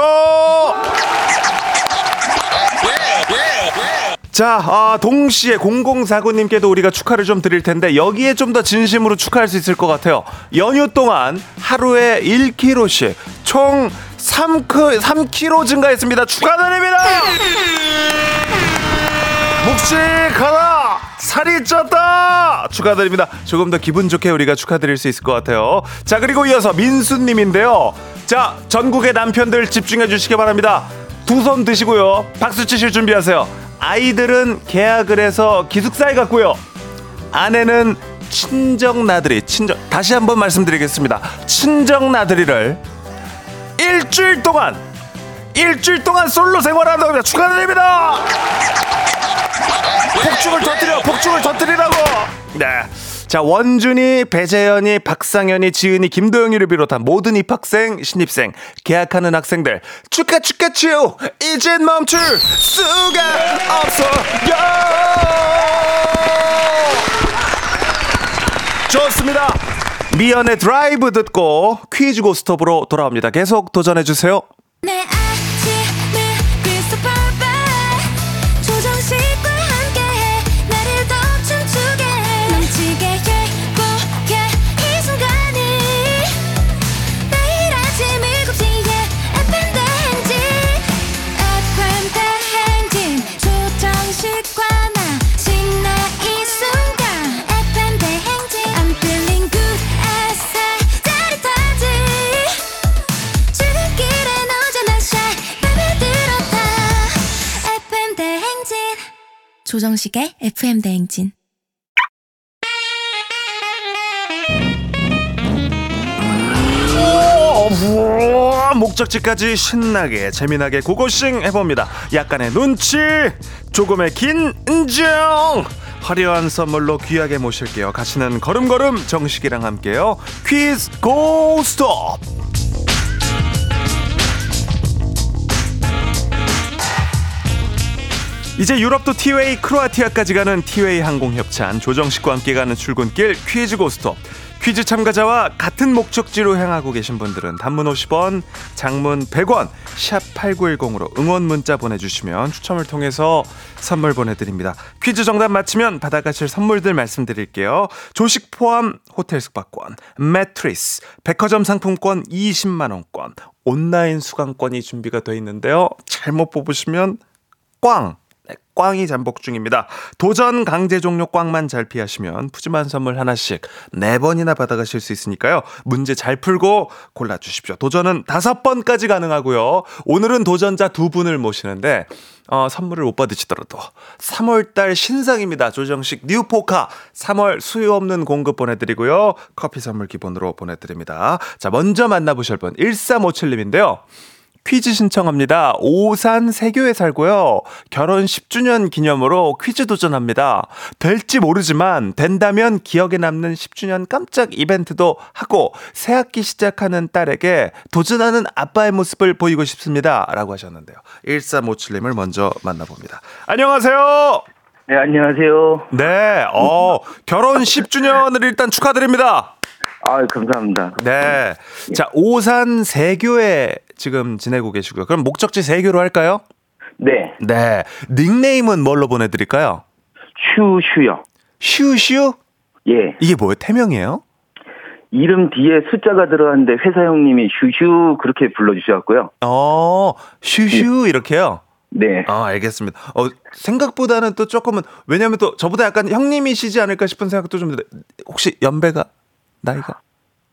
자, 아, 동시에 0049님께도 우리가 축하를 좀 드릴 텐데 여기에 좀 더 진심으로 축하할 수 있을 것 같아요. 연휴 동안 하루에 1kg씩 총 3, 3kg 증가했습니다. 축하드립니다! 묵직하다! 살이 쪘다! 축하드립니다. 조금 더 기분 좋게 우리가 축하드릴 수 있을 것 같아요. 자, 그리고 이어서 민수님인데요. 자, 전국의 남편들 집중해 주시기 바랍니다. 두 손 드시고요. 박수 치실 준비하세요. 아이들은 계약을 해서 기숙사에 갔고요. 아내는 친정 나들이 친정 다시 한번 말씀드리겠습니다. 친정 나들이를 일주일 동안 일주일 동안 솔로 생활한다고 합니다. 축하드립니다. 폭죽을 터뜨려 폭죽을 터뜨리라고. 네. 자 원준이, 배재현이, 박상현이, 지은이, 김도영이를 비롯한 모든 입학생, 신입생, 계약하는 학생들 축하 축하 치요 이젠 멈출 수가 없어요. 좋습니다. 미연의 드라이브 듣고 퀴즈 고스톱으로 돌아옵니다. 계속 도전해 주세요. 내 조정식의 FM 대행진 우와, 목적지까지 신나게 재미나게 고고싱 해봅니다. 약간의 눈치, 조금의 긴 인정. 화려한 선물로 귀하게 모실게요. 가시는 걸음걸음 정식이랑 함께요. 퀴즈 고스톱. 이제 유럽도 티웨이 크로아티아까지 가는 티웨이 항공협찬. 조정식과 함께 가는 출근길 퀴즈 고스톱. 퀴즈 참가자와 같은 목적지로 향하고 계신 분들은 단문 50원 장문 100원 샵 8910으로 응원 문자 보내주시면 추첨을 통해서 선물 보내드립니다. 퀴즈 정답 맞히면 받아가실 선물들 말씀드릴게요. 조식 포함 호텔 숙박권 매트리스 백화점 상품권 20만원권 온라인 수강권이 준비가 되어 있는데요. 잘못 뽑으시면 꽝! 네, 꽝이 잠복 중입니다. 도전 강제 종료 꽝만 잘 피하시면 푸짐한 선물 하나씩 네 번이나 받아가실 수 있으니까요. 문제 잘 풀고 골라주십시오. 도전은 다섯 번까지 가능하고요. 오늘은 도전자 두 분을 모시는데 어, 선물을 못 받으시더라도 3월달 신상입니다. 조정식 뉴포카 3월 수요 없는 공급 보내드리고요. 커피 선물 기본으로 보내드립니다. 자 먼저 만나보실 분 1357님인데요. 퀴즈 신청합니다. 오산 세교에 살고요. 결혼 10주년 기념으로 퀴즈 도전합니다. 될지 모르지만 된다면 기억에 남는 10주년 깜짝 이벤트도 하고 새학기 시작하는 딸에게 도전하는 아빠의 모습을 보이고 싶습니다. 라고 하셨는데요. 1357님을 먼저 만나봅니다. 안녕하세요. 네, 안녕하세요. 네, 어, 결혼 10주년을 일단 축하드립니다. 아, 감사합니다. 네. 자, 오산 세교에 지금 지내고 계시고요. 그럼 목적지 세교로 할까요? 네, 네. 닉네임은 뭘로 보내드릴까요? 슈슈요. 슈슈? 예, 이게 뭐예요? 태명이에요? 이름 뒤에 숫자가 들어갔는데 회사 형님이 슈슈 그렇게 불러주셔갖고요. 어, 슈슈 이렇게요? 네, 아, 알겠습니다. 어, 생각보다는 또 조금은, 왜냐면 또 저보다 약간 형님이시지 않을까 싶은 생각도 좀, 드는데 혹시 연배가, 나이가?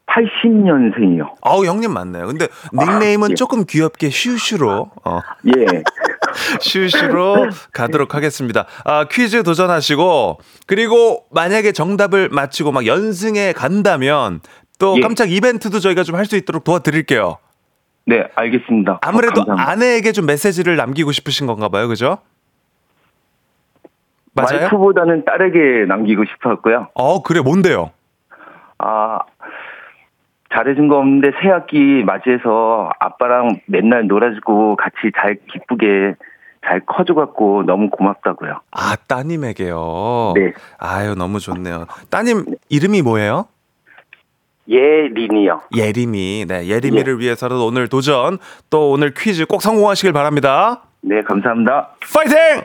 80년생이요. 아우, 형님 맞네요. 근데 닉네임은 예. 조금 귀엽게 슈슈로, 어, 예, (laughs) 슈슈로 가도록 하겠습니다. 아, 퀴즈 도전하시고, 그리고 만약에 정답을 맞히고 막 연승에 간다면, 또 예. 깜짝 이벤트도 저희가 좀 할 수 있도록 도와드릴게요. 네, 알겠습니다. 아무래도 어. 아내에게 좀 메시지를 남기고 싶으신 건가 봐요. 그죠? 맞아요? 와이프보다는 딸에게 남기고 싶었고요. 어, 그래, 뭔데요? 아, 잘해준 거 없는데 새 학기 맞이해서 아빠랑 맨날 놀아주고 같이 잘 기쁘게 잘 커줘갖고 너무 고맙다고요. 아, 따님에게요? 네. 아유, 너무 좋네요. 따님 이름이 뭐예요? 예린이요. 예림이. 네, 예림이를 위해서는 오늘 도전, 또 오늘 퀴즈 꼭 성공하시길 바랍니다. 네, 감사합니다. 파이팅!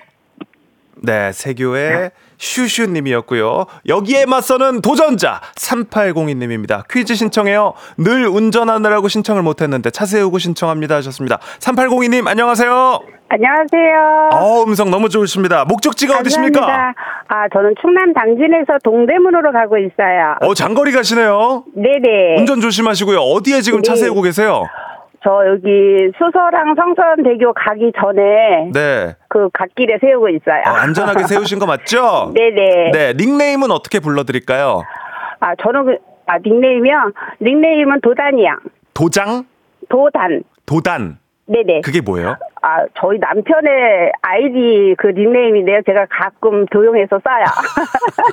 네, 세교의 슈슈님이었고요. 여기에 맞서는 도전자 3802님입니다. 퀴즈 신청해요. 늘 운전하느라고 신청을 못했는데 차 세우고 신청합니다 하셨습니다. 3802님 안녕하세요. 안녕하세요. 어, 음성 너무 좋으십니다. 목적지가 어디십니까? 아, 저는 충남 당진에서 동대문으로 가고 있어요. 어, 장거리 가시네요. 네네. 운전 조심하시고요. 어디에 지금 차 네. 세우고 계세요? 저 여기 수서랑 성선대교 가기 전에 네. 그 갓길에 세우고 있어요. 어, 안전하게 (laughs) 세우신 거 맞죠? 네네. 네, 닉네임은 어떻게 불러드릴까요? 아, 저는 그, 아, 닉네임이요? 닉네임은 도단이야. 도장? 도단. 도단. 네네. 그게 뭐예요? 아, 저희 남편의 아이디 그 닉네임인데요. 제가 가끔 도용해서 써요.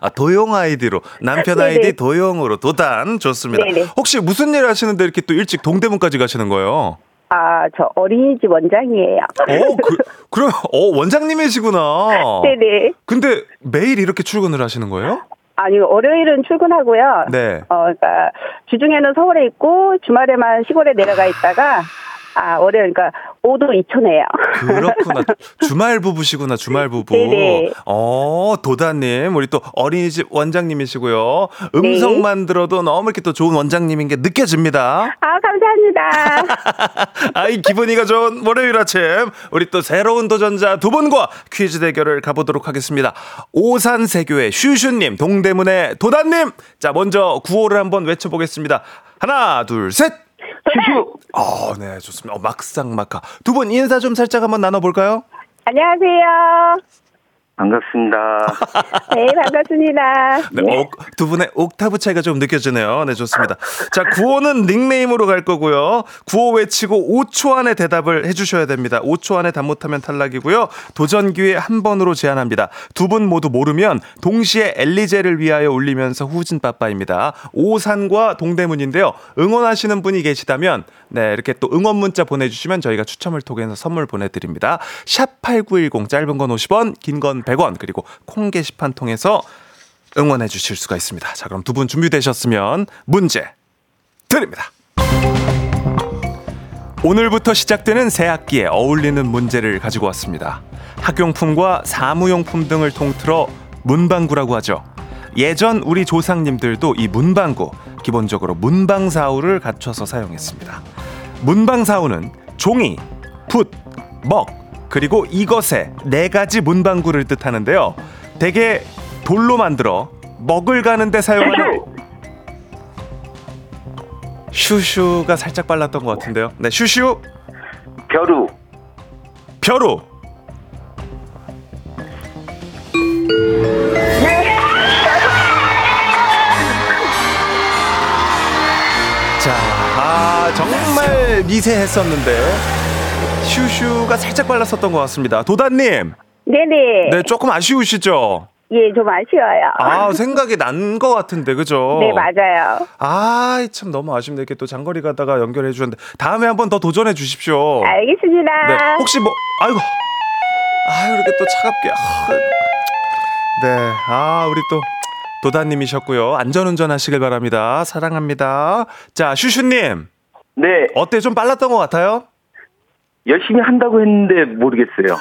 아, 도용 아이디로. 남편 네네. 아이디 도용으로. 도단. 좋습니다. 네네. 혹시 무슨 일 하시는데 이렇게 또 일찍 동대문까지 가시는 거예요? 아, 저 어린이집 원장이에요. 어, 그, 그럼, 어, 원장님이시구나. 네네. 근데 매일 이렇게 출근을 하시는 거예요? 아니, 월요일은 출근하고요. 네. 어, 그러니까 주중에는 서울에 있고 주말에만 시골에 내려가 있다가 아, 월요일 그러니까 5도 2초네요. 그렇구나. (laughs) 주말 부부시구나, 주말 부부. 네네. 어, 도다님. 우리 또 어린이집 원장님이시고요. 음성만 들어도 너무 이렇게 또 좋은 원장님인 게 느껴집니다. 아, 감사합니다. (laughs) 아이, 기분이가 좋은 월요일 아침. 우리 또 새로운 도전자 두 분과 퀴즈 대결을 가보도록 하겠습니다. 오산세교의 슈슈님, 동대문의 도다님. 자, 먼저 구호를 한번 외쳐보겠습니다. 하나, 둘, 셋. 슈슈! 어, 네, 좋습니다. 어, 막상 막하. 두 분 인사 좀 살짝 한번 나눠볼까요? 안녕하세요. (laughs) 반갑습니다. 네, 반갑습니다. 네, 옥- 두 분의 옥타브 차이가 좀 느껴지네요. 네, 좋습니다. 자, 구호는 닉네임으로 갈 거고요. 구호 외치고 5초 안에 대답을 해주셔야 됩니다. 5초 안에 답 못하면 탈락이고요. 도전 기회 한 번으로 제한합니다. 두 분 모두 모르면 동시에 엘리제를 위하여 울리면서 후진 빠빠입니다. 오산과 동대문인데요. 응원하시는 분이 계시다면 네, 이렇게 또 응원 문자 보내주시면 저희가 추첨을 통해서 선물 보내드립니다. 샵8910 짧은 건 50원, 긴건 100원 그리고 콩 게시판 통해서 응원해 주실 수가 있습니다. 자, 그럼 두 분 준비되셨으면 문제 드립니다. 오늘부터 시작되는 새 학기에 어울리는 문제를 가지고 왔습니다. 학용품과 사무용품 등을 통틀어 문방구라고 하죠. 예전 우리 조상님들도 이 문방구 기본적으로 문방사우를 갖춰서 사용했습니다. 문방사우는 종이, 붓, 먹 그리고 이것의 네 가지 문방구를 뜻하는데요. 대개 돌로 만들어 먹을 가는데 사용하는 슈슈가 살짝 빨랐던 것 같은데요. 네, 슈슈 벼루. 벼루. 자, 아 정말 미세했었는데 슈슈가 살짝 빨랐었던 것 같습니다. 도다님, 네네. 네 조금 아쉬우시죠? 예, 좀 아쉬워요. 아 생각이 난 것 같은데 그죠? 네, 맞아요. 아, 참 너무 아쉽네. 이렇게 또 장거리 가다가 연결해 주셨는데 다음에 한번 더 도전해 주십시오. 알겠습니다. 네, 혹시 뭐 아이고. 아유, 이렇게 또 차갑게. 아, 네. 아, 우리 또 도다님이셨고요. 안전운전 하시길 바랍니다. 사랑합니다. 자, 슈슈님. 네, 어때? 좀 빨랐던 것 같아요? 열심히 한다고 했는데 모르겠어요.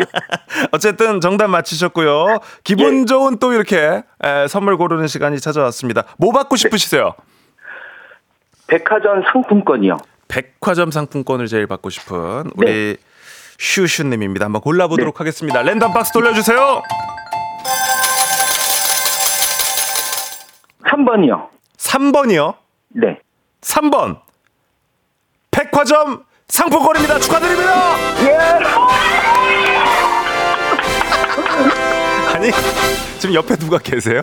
(laughs) 어쨌든 정답 맞히셨고요. 기분 예. 좋은 또 이렇게 에, 선물 고르는 시간이 찾아왔습니다. 뭐 받고 싶으시세요? 백화점 상품권이요. 백화점 상품권을 제일 받고 싶은 우리 슈슈님입니다. 한번 골라보도록 하겠습니다. 랜덤 박스 돌려주세요. 3번이요. 3번이요. 네. 3번. 백화점 상품권입니다. 축하드립니다. (laughs) 아니, 지금 옆에 누가 계세요?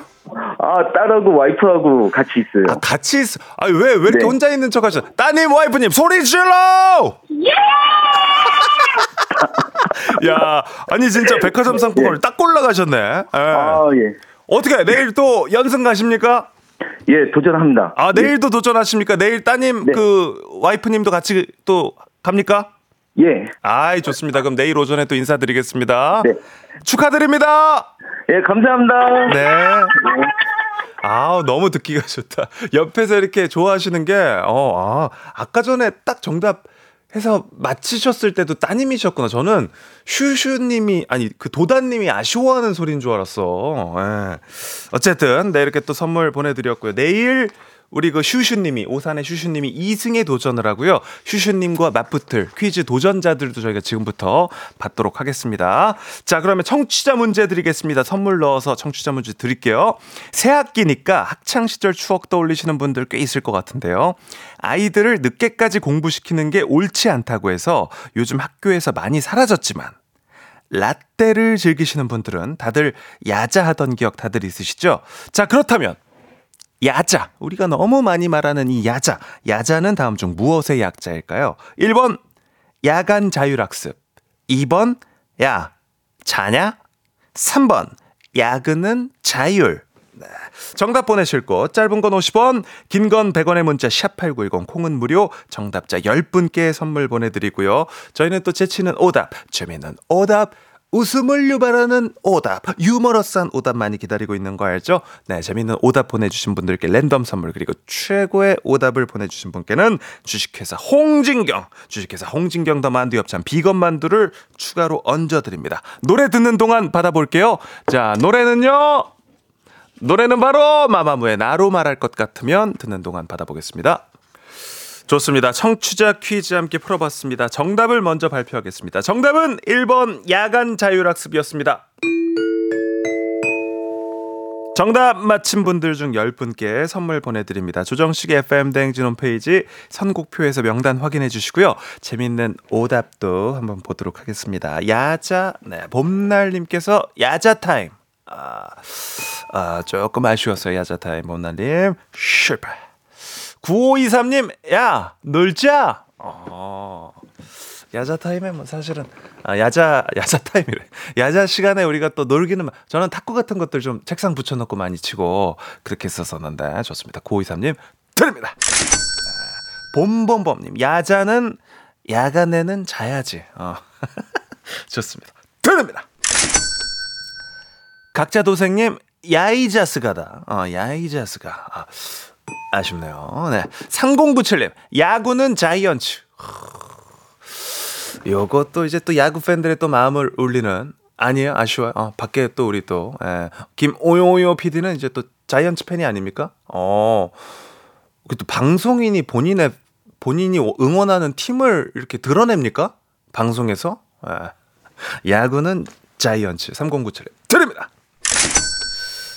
아, 딸하고 와이프하고 같이 있어요. 아, 같이 있어. 아, 왜, 왜 이렇게 네. 혼자 있는 척 하셔? 따님, 와이프님, 소리 질러! (laughs) 야, 아니, 진짜 백화점 상품권을 딱 골라가셨네. 예. 아, 예. 어떻게, 내일 또 연승 가십니까? 예, 도전합니다. 아, 내일도 도전하십니까? 내일 따님, 네. 그, 와이프님도 같이 또 갑니까? 예. 아이, 좋습니다. 그럼 내일 오전에 또 인사드리겠습니다. 네. 축하드립니다. 예, 감사합니다. 네. 아 너무 듣기가 좋다. 옆에서 이렇게 좋아하시는 게, 어, 아, 아까 전에 딱 정답 해서 맞히셨을 때도 따님이셨구나. 저는 슈슈님이, 아니, 그 도다님이 아쉬워하는 소리인 줄 알았어. 예. 어쨌든, 네, 이렇게 또 선물 보내드렸고요. 내일, 우리 그 슈슈님이, 오산의 슈슈님이 2승에 도전을 하고요. 슈슈님과 맞붙을 퀴즈 도전자들도 저희가 지금부터 받도록 하겠습니다. 자, 그러면 청취자 문제 드리겠습니다. 선물 넣어서 청취자 문제 드릴게요. 새 학기니까 학창 시절 추억 떠올리시는 분들 꽤 있을 것 같은데요. 아이들을 늦게까지 공부시키는 게 옳지 않다고 해서 요즘 학교에서 많이 사라졌지만 라떼를 즐기시는 분들은 다들 야자하던 기억 다들 있으시죠? 자, 그렇다면 야자. 우리가 너무 많이 말하는 이 야자. 야자는 다음 중 무엇의 약자일까요? 1번, 야간 자율학습. 2번, 야, 자냐? 3번, 야근은 자율. 네. 정답 보내실 곳 짧은 건 50원, 긴 건 100원의 문자 샵8910 콩은 무료. 정답자 10분께 선물 보내 드리고요. 저희는 또 재치는 오답, 재미있는 오답 웃음을 유발하는 오답, 유머러스한 오답 많이 기다리고 있는 거 알죠? 네, 재밌는 오답 보내주신 분들께 랜덤 선물 그리고 최고의 오답을 보내주신 분께는 주식회사 홍진경, 주식회사 홍진경 더 만두 엽찬 비건 만두를 추가로 얹어드립니다. 노래 듣는 동안 받아볼게요. 자, 노래는요. 노래는 바로 마마무의 나로 말할 것 같으면 듣는 동안 받아보겠습니다. 좋습니다. 청취자 퀴즈 함께 풀어봤습니다. 정답을 먼저 발표하겠습니다. 정답은 1번 야간 자율학습이었습니다. 정답 맞힌 분들 중 10분께 선물 보내드립니다. 조정식의 FM대행진 홈페이지 선곡표에서 명단 확인해 주시고요. 재밌는 오답도 한번 보도록 하겠습니다. 야자, 네, 봄날님께서 야자타임. 아, 아, 조금 아쉬웠어요. 야자타임, 봄날님. 실패. 9523님, 야, 놀자! 어, 야자 타임에 뭐 사실은, 아, 야자, 야자 타임이래. 야자 시간에 우리가 또 놀기는, 마- 저는 탁구 같은 것들 좀 책상 붙여놓고 많이 치고, 그렇게 했었었는데, 좋습니다. 9523님, 드립니다. 봄봄봄님, 야자는, 야간에는 자야지. 어. (laughs) 좋습니다. 드립니다. 각자 도생님, 야이자스가다. 어, 야이자스가. 아, 아쉽네요. 네. 3097님, 야구는 자이언츠. 요것도 이제 또 야구 팬들의 또 마음을 울리는 아니에요? 아쉬워요. 어, 밖에 또 우리 또 예. 김오요요 PD는 이제 또 자이언츠 팬이 아닙니까? 어. 그또 방송인이 본인의 본인이 응원하는 팀을 이렇게 드러냅니까? 방송에서? 예. 야구는 자이언츠 3097님 드립니다.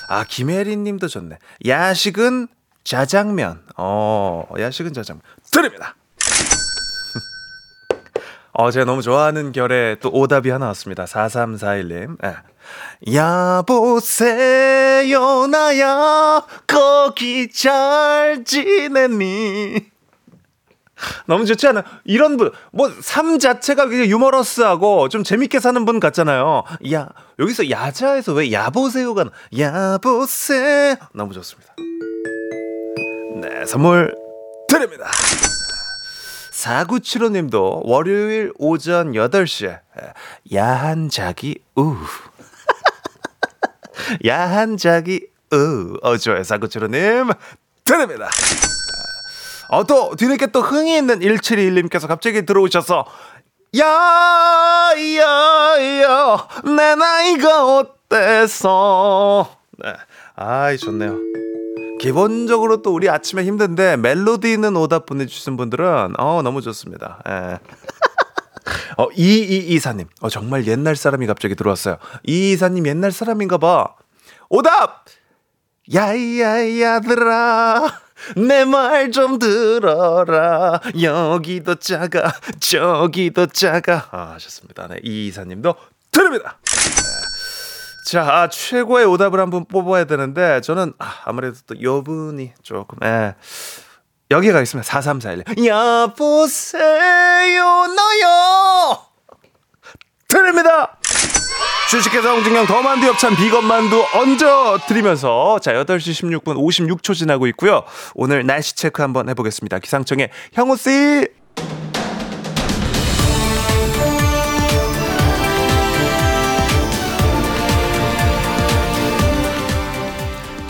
아, 김혜린 님도 좋네. 야식은 자장면. 어, 야식은 자장면. 드립니다. (laughs) 어, 제가 너무 좋아하는 결의 또 오답이 하나 왔습니다. 4341님. 예. 여보세요, 나야, 거기 잘 지냈니? 너무 좋지 않아? 이런 분, 뭐, 삶 자체가 그냥 유머러스하고 좀 재밌게 사는 분 같잖아요. 야, 여기서 야자에서 왜 야보세요가, 나- 야보세요. 너무 좋습니다. 네, 선물 드립니다. 4975님도 월요일 오전 8시에 야한 자기 우. (laughs) 야한 자기 우. 어, 좋아요. 4975님 드립니다. 어, 또 뒤늦게 또 흥이 있는 1721님께서 갑자기 들어오셔서 야, 야, 야, 내 나이가 어때서. 네. 아이, 좋네요. 기본적으로 또 우리 아침에 힘든데 멜로디 있는 오답 보내주신 분들은 어 너무 좋습니다. 예. (laughs) 어 이이이사님, 어 정말 옛날 사람이 갑자기 들어왔어요. 이이사님 옛날 사람인가 봐. 오답. 야야야들아. 내 말 좀 들어라. 여기도 작아, 저기도 작아. 아, 하셨습니다. 네, 이이사님도 드립니다. 자, 아, 최고의 오답을 한번 뽑아야 되는데, 저는, 아, 아무래도 또 여분이 조금, 예. 여기가 있으면 4341. 여보세요, 너요! 드립니다! 주식회사 홍진경 더만두 엽찬 비건 만두 얹어 드리면서 자 8시 16분 56초 지나고 있고요. 오늘 날씨 체크 한번 해보겠습니다. 기상청의 형우 씨.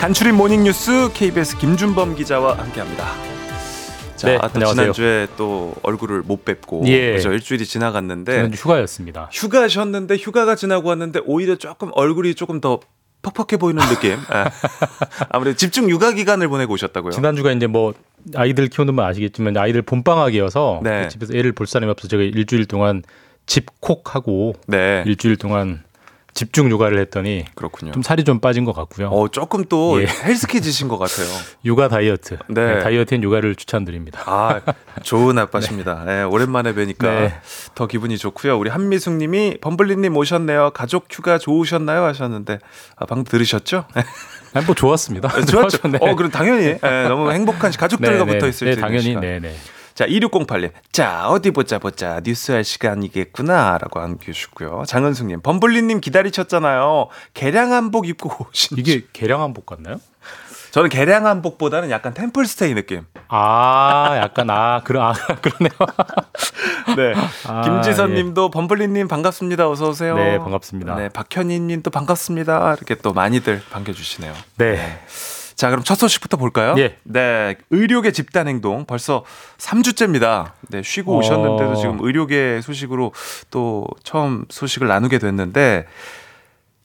간추린 모닝뉴스 KBS 김준범 기자와 함께합니다. 자, 네, 또 안녕하세요. 지난주에 또 얼굴을 못 뵙고 예. 그죠 일주일이 지나갔는데 휴가였습니다. 휴가셨는데 휴가가 지나고 왔는데 오히려 조금 얼굴이 조금 더 퍽퍽해 보이는 느낌. 예. (laughs) 아무래도 집중 육아 기간을 보내고 오셨다고요. 지난주가 이제 뭐 아이들 키우는 분 아시겠지만 아이들 봄방학이어서 네. 집에서 애를 볼 사람이 없어서 제가 일주일 동안 집콕하고 네, 일주일 동안 집중 육아를 했더니 그렇군요. 좀 살이 좀 빠진 것 같고요. 어 조금 또 예. 헬스케지신 것 같아요. (laughs) 육아 다이어트. 네. 네, 다이어트엔 육아를 추천드립니다. 아 좋은 아빠십니다. 예, (laughs) 오랜만에 뵈니까 네. 더 기분이 좋고요. 우리 한미숙 님이 범블리 님 오셨네요. 가족 휴가 좋으셨나요? 하셨는데 아, 방금 들으셨죠? (laughs) 아니, 뭐 좋았습니다. 좋았죠. 네. 어 그럼 당연히 예, 너무 행복한 시- 가족들과 네, 붙어 네. 있을 네, 수 있는 당연히 시간. 네네. 자, 2608님. 자, 어디 보자 보자. 뉴스 할 시간이겠구나. 라고 안겨주셨고요. 장은숙님. 범블리님 기다리셨잖아요. 개량 한복 입고 오신. 이게 개량 한복 같나요? 저는 개량 한복보다는 약간 템플스테이 느낌. 아, 약간 아, 그러 아, (laughs) 그러네요. (laughs) 네. 아, 김지선 님도 범블리 님 반갑습니다. 어서 오세요. 네, 반갑습니다. 네. 박현희 님도 반갑습니다. 이렇게 또 많이들 반겨 주시네요. 네. 자, 그럼 첫 소식부터 볼까요? 예. 네. 의료계 집단 행동 벌써 3주째입니다. 네, 쉬고 어. 오셨는데도 지금 의료계 소식으로 또 처음 소식을 나누게 됐는데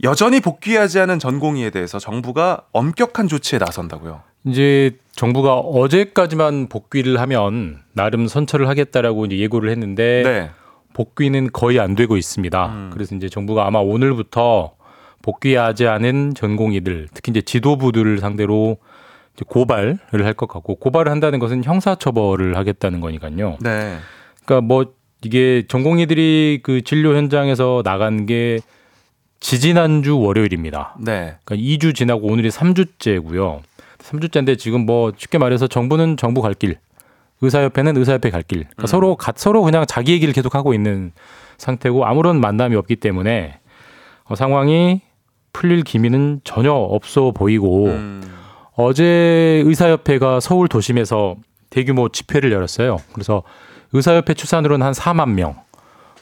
여전히 복귀하지 않은 전공의에 대해서 정부가 엄격한 조치에 나선다고요. 이제 정부가 어제까지만 복귀를 하면 나름 선처를 하겠다라고 이제 예고를 했는데 네. 복귀는 거의 안 되고 있습니다. 음. 그래서 이제 정부가 아마 오늘부터 복귀하지 않은 전공의들, 특히 이제 지도부들을 상대로 이제 고발을 할 것 같고 고발을 한다는 것은 형사처벌을 하겠다는 거니까요. 네. 그러니까 뭐 이게 전공의들이 그 진료 현장에서 나간 게 지지난주 월요일입니다. 네. 그러니까 2주 지나고 오늘이 3주째고요. 3주째인데 지금 뭐 쉽게 말해서 정부는 정부 갈 길, 의사협회는 의사협회 갈 길. 그러니까 서로 가, 서로 그냥 자기 얘기를 계속 하고 있는 상태고 아무런 만남이 없기 때문에 어, 상황이 풀릴 기미는 전혀 없어 보이고 음. 어제 의사협회가 서울 도심에서 대규모 집회를 열었어요. 그래서 의사협회 추산으로는 한 4만 명,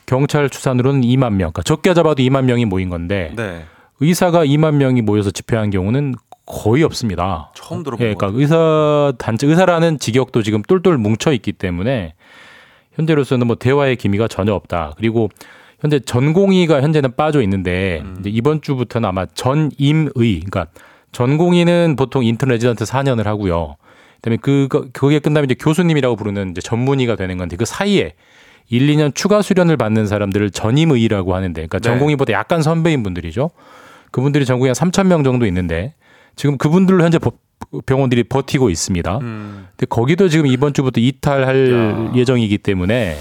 경찰 추산으로는 2만 명. 그러니까 적게 잡아도 2만 명이 모인 건데 네. 의사가 2만 명이 모여서 집회한 경우는 거의 없습니다. 처음 들어본 예, 것 그러니까 의사 단체 의사라는 직역도 지금 똘똘 뭉쳐 있기 때문에 현재로서는 뭐 대화의 기미가 전혀 없다. 그리고 현재 전공의가 현재는 빠져 있는데 음. 이제 이번 주부터는 아마 전임의 그러니까 전공의는 보통 인턴 레지던트 4년을 하고요. 그다음에 그거 그게 끝나면 이제 교수님이라고 부르는 이제 전문의가 되는 건데 그 사이에 1, 2년 추가 수련을 받는 사람들을 전임의라고 하는데 그러니까 네. 전공의보다 약간 선배인 분들이죠. 그분들이 전국에 한 3천 명 정도 있는데 지금 그분들로 현재 버- 병원들이 버티고 있습니다. 음. 근데 거기도 지금 이번 주부터 이탈할 야. 예정이기 때문에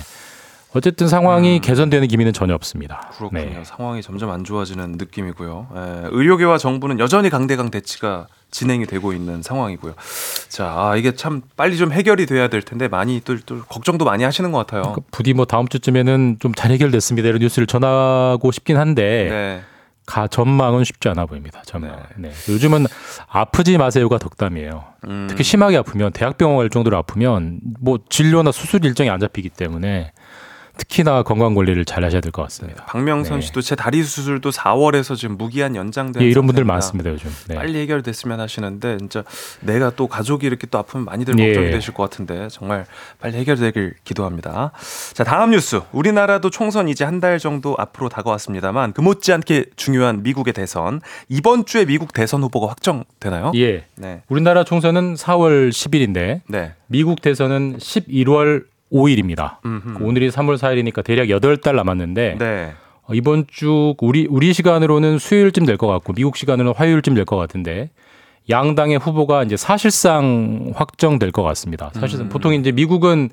어쨌든 상황이 개선되는 기미는 전혀 없습니다. 음. 그렇군요. 네. 상황이 점점 안 좋아지는 느낌이고요. 예, 의료계와 정부는 여전히 강대강 대치가 진행이 되고 있는 상황이고요. 자, 아, 이게 참 빨리 좀 해결이 돼야 될 텐데 많이 또, 또 걱정도 많이 하시는 것 같아요. 그 부디 뭐 다음 주쯤에는 좀 잘 해결됐습니다 이런 뉴스를 전하고 싶긴 한데 네. 가 전망은 쉽지 않아 보입니다. 전망. 네. 요즘은 아프지 마세요가 덕담이에요. 음. 특히 심하게 아프면 대학병원 갈 정도로 아프면 뭐 진료나 수술 일정이 안 잡히기 때문에 특히나 건강 관리를 잘 하셔야 될 것 같습니다. 박명선 네. 씨도 제 다리 수술도 4월에서 지금 무기한 연장된 예, 이런 분들. 많습니다 요즘. 네. 빨리 해결됐으면 하시는데 진짜 내가 또 가족이 이렇게 또 아프면 많이들 예. 걱정이 되실 것 같은데 정말 빨리 해결되길 기도합니다. 자 다음 뉴스 우리나라도 총선 이제 한 달 정도 앞으로 다가왔습니다만 그 못지않게 중요한 미국의 대선 이번 주에 미국 대선 후보가 확정되나요? 예. 네. 우리나라 총선은 4월 10일인데 네. 미국 대선은 11월 5일입니다. 음흠. 오늘이 3월 4일이니까 대략 8달 남았는데 네. 어, 이번 주 우리 우리 시간으로는 수요일쯤 될 것 같고 미국 시간으로는 화요일쯤 될 것 같은데 양당의 후보가 이제 사실상 확정될 것 같습니다. 사실상 보통 이제 미국은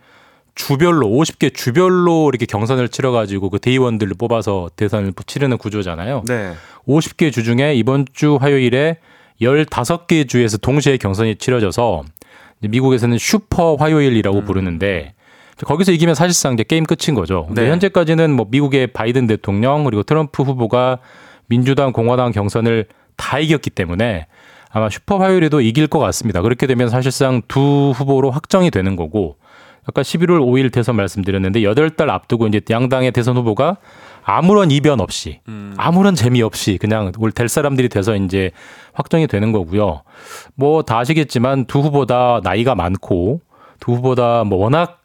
주별로 50개 주별로 이렇게 경선을 치러 가지고 그 대의원들을 뽑아서 대선을 치르는 구조잖아요. 네. 50개 주 중에 이번 주 화요일에 15개 주에서 동시에 경선이 치러져서 미국에서는 슈퍼 화요일이라고 부르는데 거기서 이기면 사실상 이제 게임 끝인 거죠. 근데 네. 현재까지는 뭐 미국의 바이든 대통령 그리고 트럼프 후보가 민주당 공화당 경선을 다 이겼기 때문에 아마 슈퍼 화요일에도 이길 것 같습니다. 그렇게 되면 사실상 두 후보로 확정이 되는 거고 아까 11월 5일 대선 말씀드렸는데 8달 앞두고 이제 양당의 대선 후보가 아무런 이변 없이 아무런 재미 없이 그냥 올 될 사람들이 돼서 이제 확정이 되는 거고요. 뭐 다 아시겠지만 두 후보 다 나이가 많고 두 후보 다뭐 워낙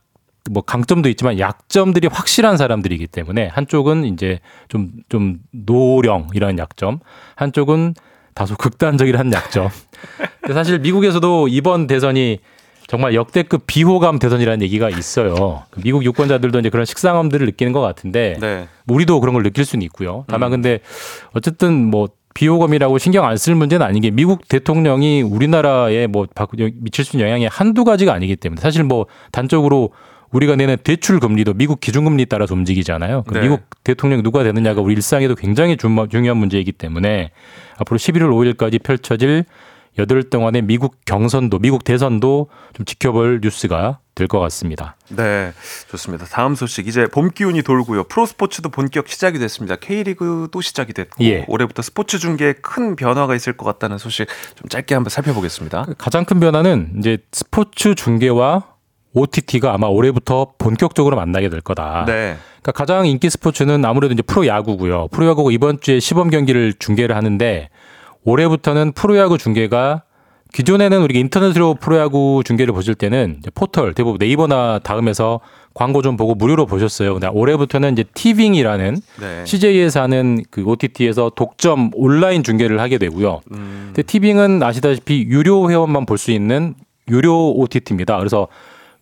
뭐 강점도 있지만 약점들이 확실한 사람들이기 때문에 한쪽은 이제 좀 좀 노령 이런 약점, 한쪽은 다소 극단적이라는 약점. 근데 사실 미국에서도 이번 대선이 정말 역대급 비호감 대선이라는 얘기가 있어요. 그 미국 유권자들도 이제 그런 식상함들을 느끼는 것 같은데 네. 뭐 우리도 그런 걸 느낄 수는 있고요. 다만 근데 어쨌든 뭐 비호감이라고 신경 안 쓸 문제는 아닌 게 미국 대통령이 우리나라에 뭐 바- 미칠 수 있는 영향이 한두 가지가 아니기 때문에 사실 뭐 단적으로 우리가 내는 대출 금리도 미국 기준금리 따라서 움직이잖아요. 그 네. 미국 대통령이 누가 되느냐가 우리 일상에도 굉장히 중- 중요한 문제이기 때문에 앞으로 11월 5일까지 펼쳐질 여덟 동안의 미국 경선도 미국 대선도 좀 지켜볼 뉴스가 될 것 같습니다. 네, 좋습니다. 다음 소식 이제 봄 기운이 돌고요. 프로 스포츠도 본격 시작이 됐습니다. K리그도 시작이 됐고 예. 올해부터 스포츠 중계에 큰 변화가 있을 것 같다는 소식 좀 짧게 한번 살펴보겠습니다. 가장 큰 변화는 이제 스포츠 중계와 OTT가 아마 올해부터 본격적으로 만나게 될 거다. 네. 그러니까 가장 인기 스포츠는 아무래도 이제 프로야구고요. 프로야구가 이번 주에 시범 경기를 중계를 하는데 올해부터는 프로야구 중계가 기존에는 우리가 인터넷으로 프로야구 중계를 보실 때는 포털 대부분 네이버나 다음에서 광고 좀 보고 무료로 보셨어요. 근데 올해부터는 이제 티빙이라는 네. CJ에서 하는 그 OTT에서 독점 온라인 중계를 하게 되고요. 음, 근데 티빙은 아시다시피 유료 회원만 볼 수 있는 유료 OTT입니다. 그래서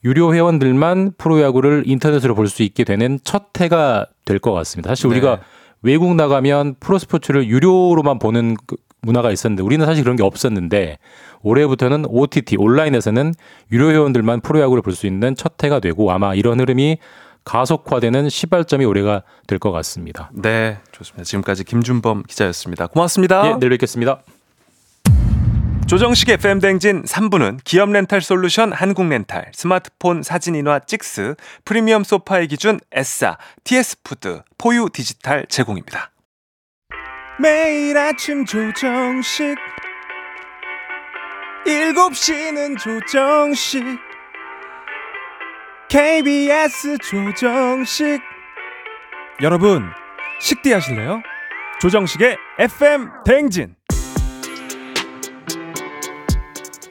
유료 회원들만 프로야구를 인터넷으로 볼 수 있게 되는 첫 해가 될 것 같습니다. 사실 네. 우리가 외국 나가면 프로스포츠를 유료로만 보는 그 문화가 있었는데 우리는 사실 그런 게 없었는데 올해부터는 OTT 온라인에서는 유료 회원들만 프로야구를 볼 수 있는 첫 해가 되고 아마 이런 흐름이 가속화되는 시발점이 올해가 될 것 같습니다. 네, 좋습니다. 지금까지 김준범 기자였습니다. 고맙습니다. 예, 내일 뵙겠습니다. 조정식 FM 대행진 3부는 기업 렌탈 솔루션 한국 렌탈, 스마트폰 사진 인화 찍스, 프리미엄 소파의 기준 에싸, TS 푸드, 포유 디지털 제공입니다. 매일 아침 조정식 7시는 조정식 KBS 조정식 여러분 식대 하실래요? 조정식의 FM 댕진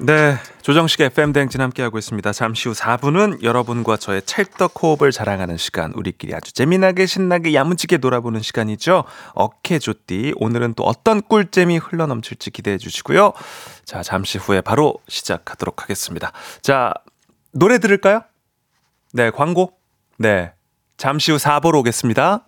네, 조정식 FM 대행진 함께하고 있습니다. 잠시 후 4부는 여러분과 저의 찰떡 호흡을 자랑하는 시간, 우리끼리 아주 재미나게 신나게 야무지게 놀아보는 시간이죠. 어케조띠, 오늘은 또 어떤 꿀잼이 흘러넘칠지 기대해 주시고요. 자, 잠시 후에 바로 시작하도록 하겠습니다. 자, 노래 들을까요? 네, 광고? 네, 잠시 후 4부로 오겠습니다.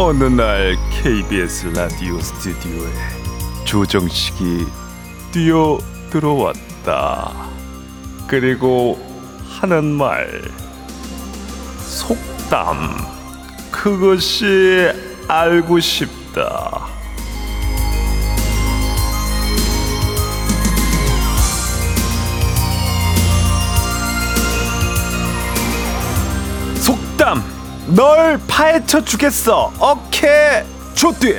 어느 날 KBS 라디오 스튜디오에 조정식이 뛰어 들어왔다. 그리고 하는 말 속담 그것이 알고 싶다. 속담 널 파헤쳐 주겠어. 오케이 좋디.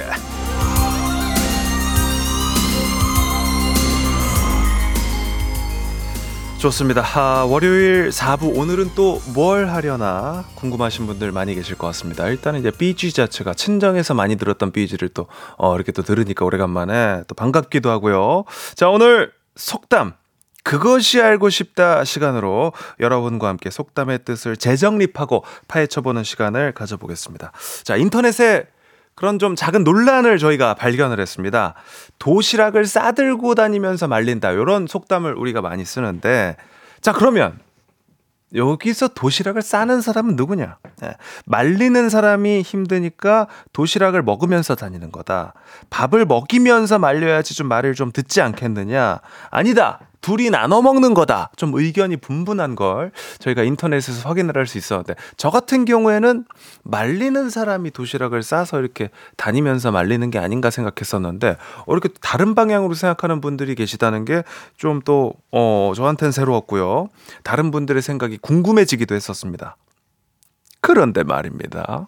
좋습니다. 하, 월요일 4부 오늘은 또 뭘 하려나 궁금하신 분들 많이 계실 것 같습니다. 일단은 이제 BG 자체가 친정에서 많이 들었던 BG를 또 어, 이렇게 또 들으니까 오래간만에 또 반갑기도 하고요. 자, 오늘 속담 그것이 알고 싶다 시간으로 여러분과 함께 속담의 뜻을 재정립하고 파헤쳐보는 시간을 가져보겠습니다. 자, 인터넷에 그런 좀 작은 논란을 저희가 발견을 했습니다. 도시락을 싸들고 다니면서 말린다. 이런 속담을 우리가 많이 쓰는데, 자, 그러면 여기서 도시락을 싸는 사람은 누구냐? 예, 말리는 사람이 힘드니까 도시락을 먹으면서 다니는 거다. 밥을 먹이면서 말려야지 좀 말을 좀 듣지 않겠느냐? 아니다. 둘이 나눠 먹는 거다. 좀 의견이 분분한 걸 저희가 인터넷에서 확인을 할 수 있었는데 저 같은 경우에는 말리는 사람이 도시락을 싸서 이렇게 다니면서 말리는 게 아닌가 생각했었는데 어, 이렇게 다른 방향으로 생각하는 분들이 계시다는 게 좀 또 어, 저한테는 새로웠고요. 다른 분들의 생각이 궁금해지기도 했었습니다. 그런데 말입니다.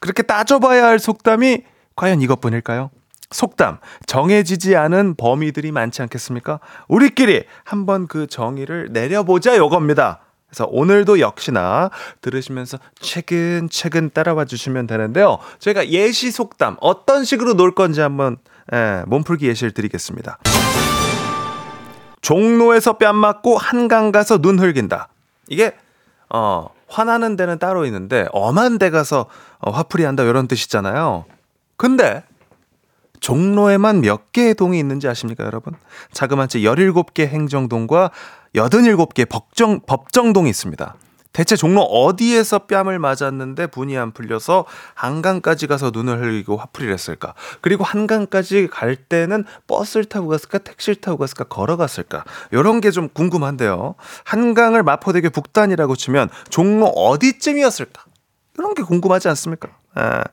그렇게 따져봐야 할 속담이 과연 이것뿐일까요? 속담 정해지지 않은 범위들이 많지 않겠습니까? 우리끼리 한번 그 정의를 내려보자 요겁니다. 그래서 오늘도 역시나 들으시면서 최근최근 따라와 주시면 되는데요. 저희가 예시 속담 어떤 식으로 놀 건지 한번 예, 몸풀기 예시를 드리겠습니다. 종로에서 뺨 맞고 한강 가서 눈 흘긴다. 이게 어 화나는 데는 따로 있는데 엄한 데 가서 어, 화풀이 한다 이런 뜻이잖아요. 근데 종로에만 몇 개의 동이 있는지 아십니까, 여러분? 자그마치 17개 행정동과 87개 법정, 법정동이 있습니다. 대체 종로 어디에서 뺨을 맞았는데 분이 안 풀려서 한강까지 가서 눈을 흘리고 화풀이를 했을까? 그리고 한강까지 갈 때는 버스를 타고 갔을까? 택시를 타고 갔을까? 걸어갔을까? 이런 게 좀 궁금한데요. 한강을 마포대교 북단이라고 치면 종로 어디쯤이었을까? 이런 게 궁금하지 않습니까? 아.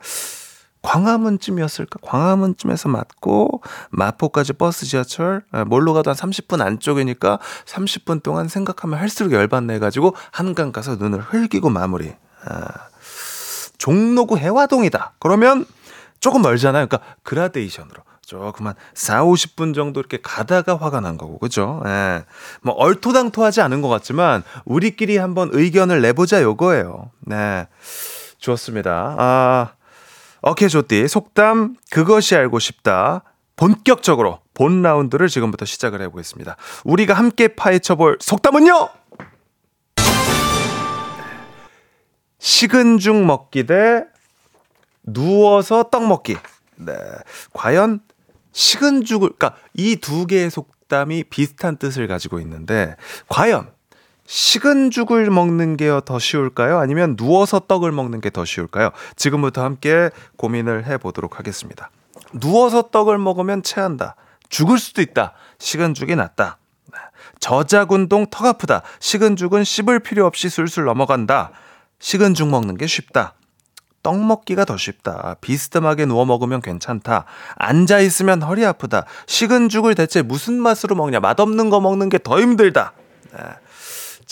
광화문쯤이었을까? 광화문쯤에서 맞고 마포까지 버스 지하철 아, 뭘로 가도 한 30분 안쪽이니까 30분 동안 생각하면 할수록 열받네 가지고 한강 가서 눈을 흘기고 마무리. 아, 종로구 해화동이다. 그러면 조금 멀잖아요. 그러니까 그라데이션으로 조금 한 4, 50분 정도 이렇게 가다가 화가 난 거고. 그죠? 예. 뭐 얼토당토하지 않은 것 같지만 우리끼리 한번 의견을 내보자 요거예요. 네. 좋습니다. 아, 오케이 조띠 속담 그것이 알고 싶다. 본격적으로 본 라운드를 지금부터 시작을 해보겠습니다. 우리가 함께 파헤쳐볼 속담은요. 식은 죽 먹기 대 누워서 떡 먹기. 네, 과연 식은 죽을 그러니까 이 두 개의 속담이 비슷한 뜻을 가지고 있는데 과연 식은 죽을 먹는 게 더 쉬울까요? 아니면 누워서 떡을 먹는 게 더 쉬울까요? 지금부터 함께 고민을 해 보도록 하겠습니다. 누워서 떡을 먹으면 체한다. 죽을 수도 있다. 식은 죽이 낫다. 저작운동 턱 아프다. 식은 죽은 씹을 필요 없이 술술 넘어간다. 식은 죽 먹는 게 쉽다. 떡 먹기가 더 쉽다. 비스듬하게 누워 먹으면 괜찮다. 앉아 있으면 허리 아프다. 식은 죽을 대체 무슨 맛으로 먹냐? 맛없는 거 먹는 게 더 힘들다.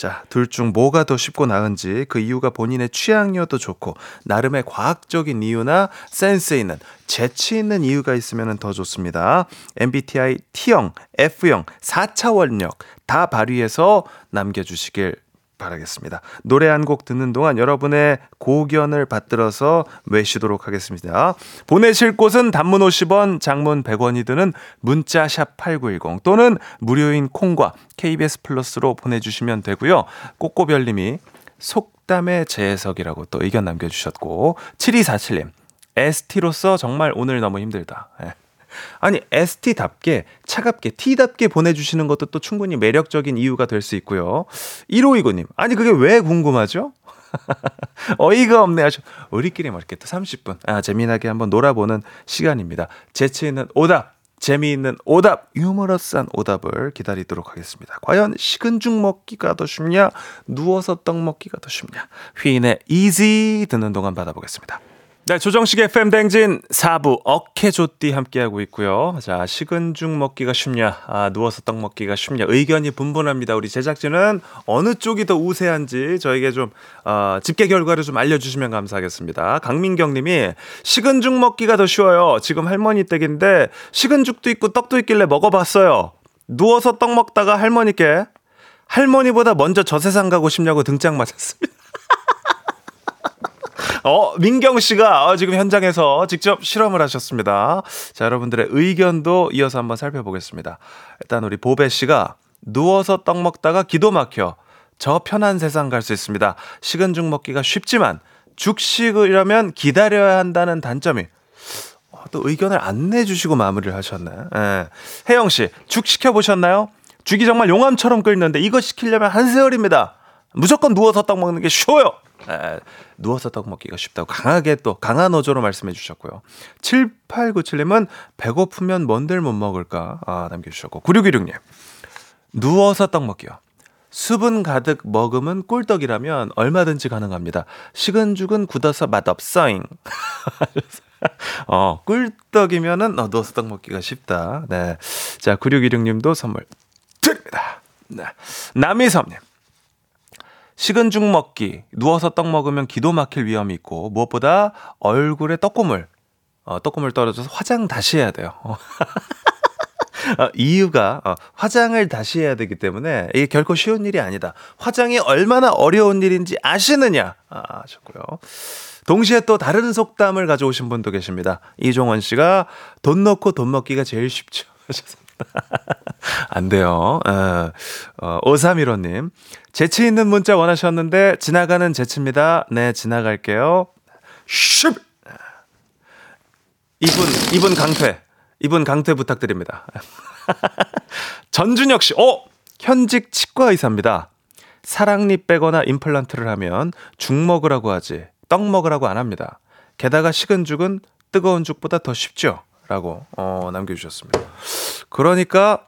네. 자, 둘 중 뭐가 더 쉽고 나은지 그 이유가 본인의 취향이어도 좋고 나름의 과학적인 이유나 센스 있는 재치 있는 이유가 있으면 더 좋습니다. MBTI T형, F형, 4차 원력 다 발휘해서 남겨주시길 바라겠습니다. 노래 한 곡 듣는 동안 여러분의 고견을 받들어서 외시도록 하겠습니다. 보내실 곳은 단문 50원, 장문 100원이 드는 문자 샵 8910 또는 무료인 콩과 KBS 플러스로 보내주시면 되고요. 꼬꼬별님이 속담의 재해석이라고 또 의견 남겨주셨고 7247님 ST로서 정말 오늘 너무 힘들다. 예. 아니 ST답게 차갑게 T답게 보내주시는 것도 또 충분히 매력적인 이유가 될 수 있고요. 1529님 아니 그게 왜 궁금하죠? (laughs) 어이가 없네 하셔. 우리끼리 뭐 이렇게 또 30분 아 재미나게 한번 놀아보는 시간입니다. 재치 있는 오답 재미있는 오답, 유머러스한 오답을 기다리도록 하겠습니다. 과연 식은 죽 먹기가 더 쉽냐, 누워서 떡 먹기가 더 쉽냐? 휘인의 easy 듣는 동안 받아보겠습니다. 네, 조정식의 FM 댕진 4부 어케조띠 함께하고 있고요. 자, 식은 죽 먹기가 쉽냐, 아, 누워서 떡 먹기가 쉽냐, 의견이 분분합니다. 우리 제작진은 어느 쪽이 더 우세한지 저에게 좀, 어, 집계 결과를 좀 알려주시면 감사하겠습니다. 강민경 님이 식은 죽 먹기가 더 쉬워요. 지금 할머니 댁인데 식은 죽도 있고 떡도 있길래 먹어봤어요. 누워서 떡 먹다가 할머니께 할머니보다 먼저 저 세상 가고 싶냐고 등짝 맞았습니다. 어, 민경 씨가 어, 지금 현장에서 직접 실험을 하셨습니다. 자, 여러분들의 의견도 이어서 한번 살펴보겠습니다. 일단 우리 보배 씨가 누워서 떡 먹다가 기도 막혀 저 편한 세상 갈 수 있습니다. 식은 죽 먹기가 쉽지만 죽식이라면 기다려야 한다는 단점이 어, 또 의견을 안 내주시고 마무리를 하셨네. 예. 혜영 씨, 죽 시켜 보셨나요? 죽이 정말 용암처럼 끓는데 이거 시키려면 한 세월입니다. 무조건 누워서 떡 먹는 게 쉬워요. 에, 누워서 떡 먹기가 쉽다고 강하게 또 강한 어조로 말씀해 주셨고요. 7897님은 배고프면 뭔들 못 먹을까 아, 남겨주셨고 9616님 누워서 떡 먹기요. 수분 가득 먹으면 꿀떡이라면 얼마든지 가능합니다. 식은 죽은 굳어서 맛없어잉. (laughs) 어, 꿀떡이면은 어, 누워서 떡 먹기가 쉽다. 네. 자, 9616님도 선물 드립니다. 네. 남희섭님. 식은 죽 먹기, 누워서 떡 먹으면 기도 막힐 위험이 있고, 무엇보다 얼굴에 떡고물, 어, 떡고물 떨어져서 화장 다시 해야 돼요. (laughs) 어, 이유가, 어, 화장을 다시 해야 되기 때문에 이게 결코 쉬운 일이 아니다. 화장이 얼마나 어려운 일인지 아시느냐? 아, 하셨고요. 동시에 또 다른 속담을 가져오신 분도 계십니다. 이종원 씨가 돈 넣고 돈 먹기가 제일 쉽죠. (laughs) 하셨습니다. (laughs) 안 돼요. 어, 어, 5315님. 재치 있는 문자 원하셨는데, 지나가는 재치입니다. 네, 지나갈게요. 슉! 이분, 이분 강퇴. 이분 강퇴 부탁드립니다. (laughs) 전준혁 씨, 어! 현직 치과 의사입니다. 사랑니 빼거나 임플란트를 하면 죽 먹으라고 하지, 떡 먹으라고 안 합니다. 게다가 식은 죽은 뜨거운 죽보다 더 쉽죠? 라고, 어, 남겨주셨습니다. 그러니까,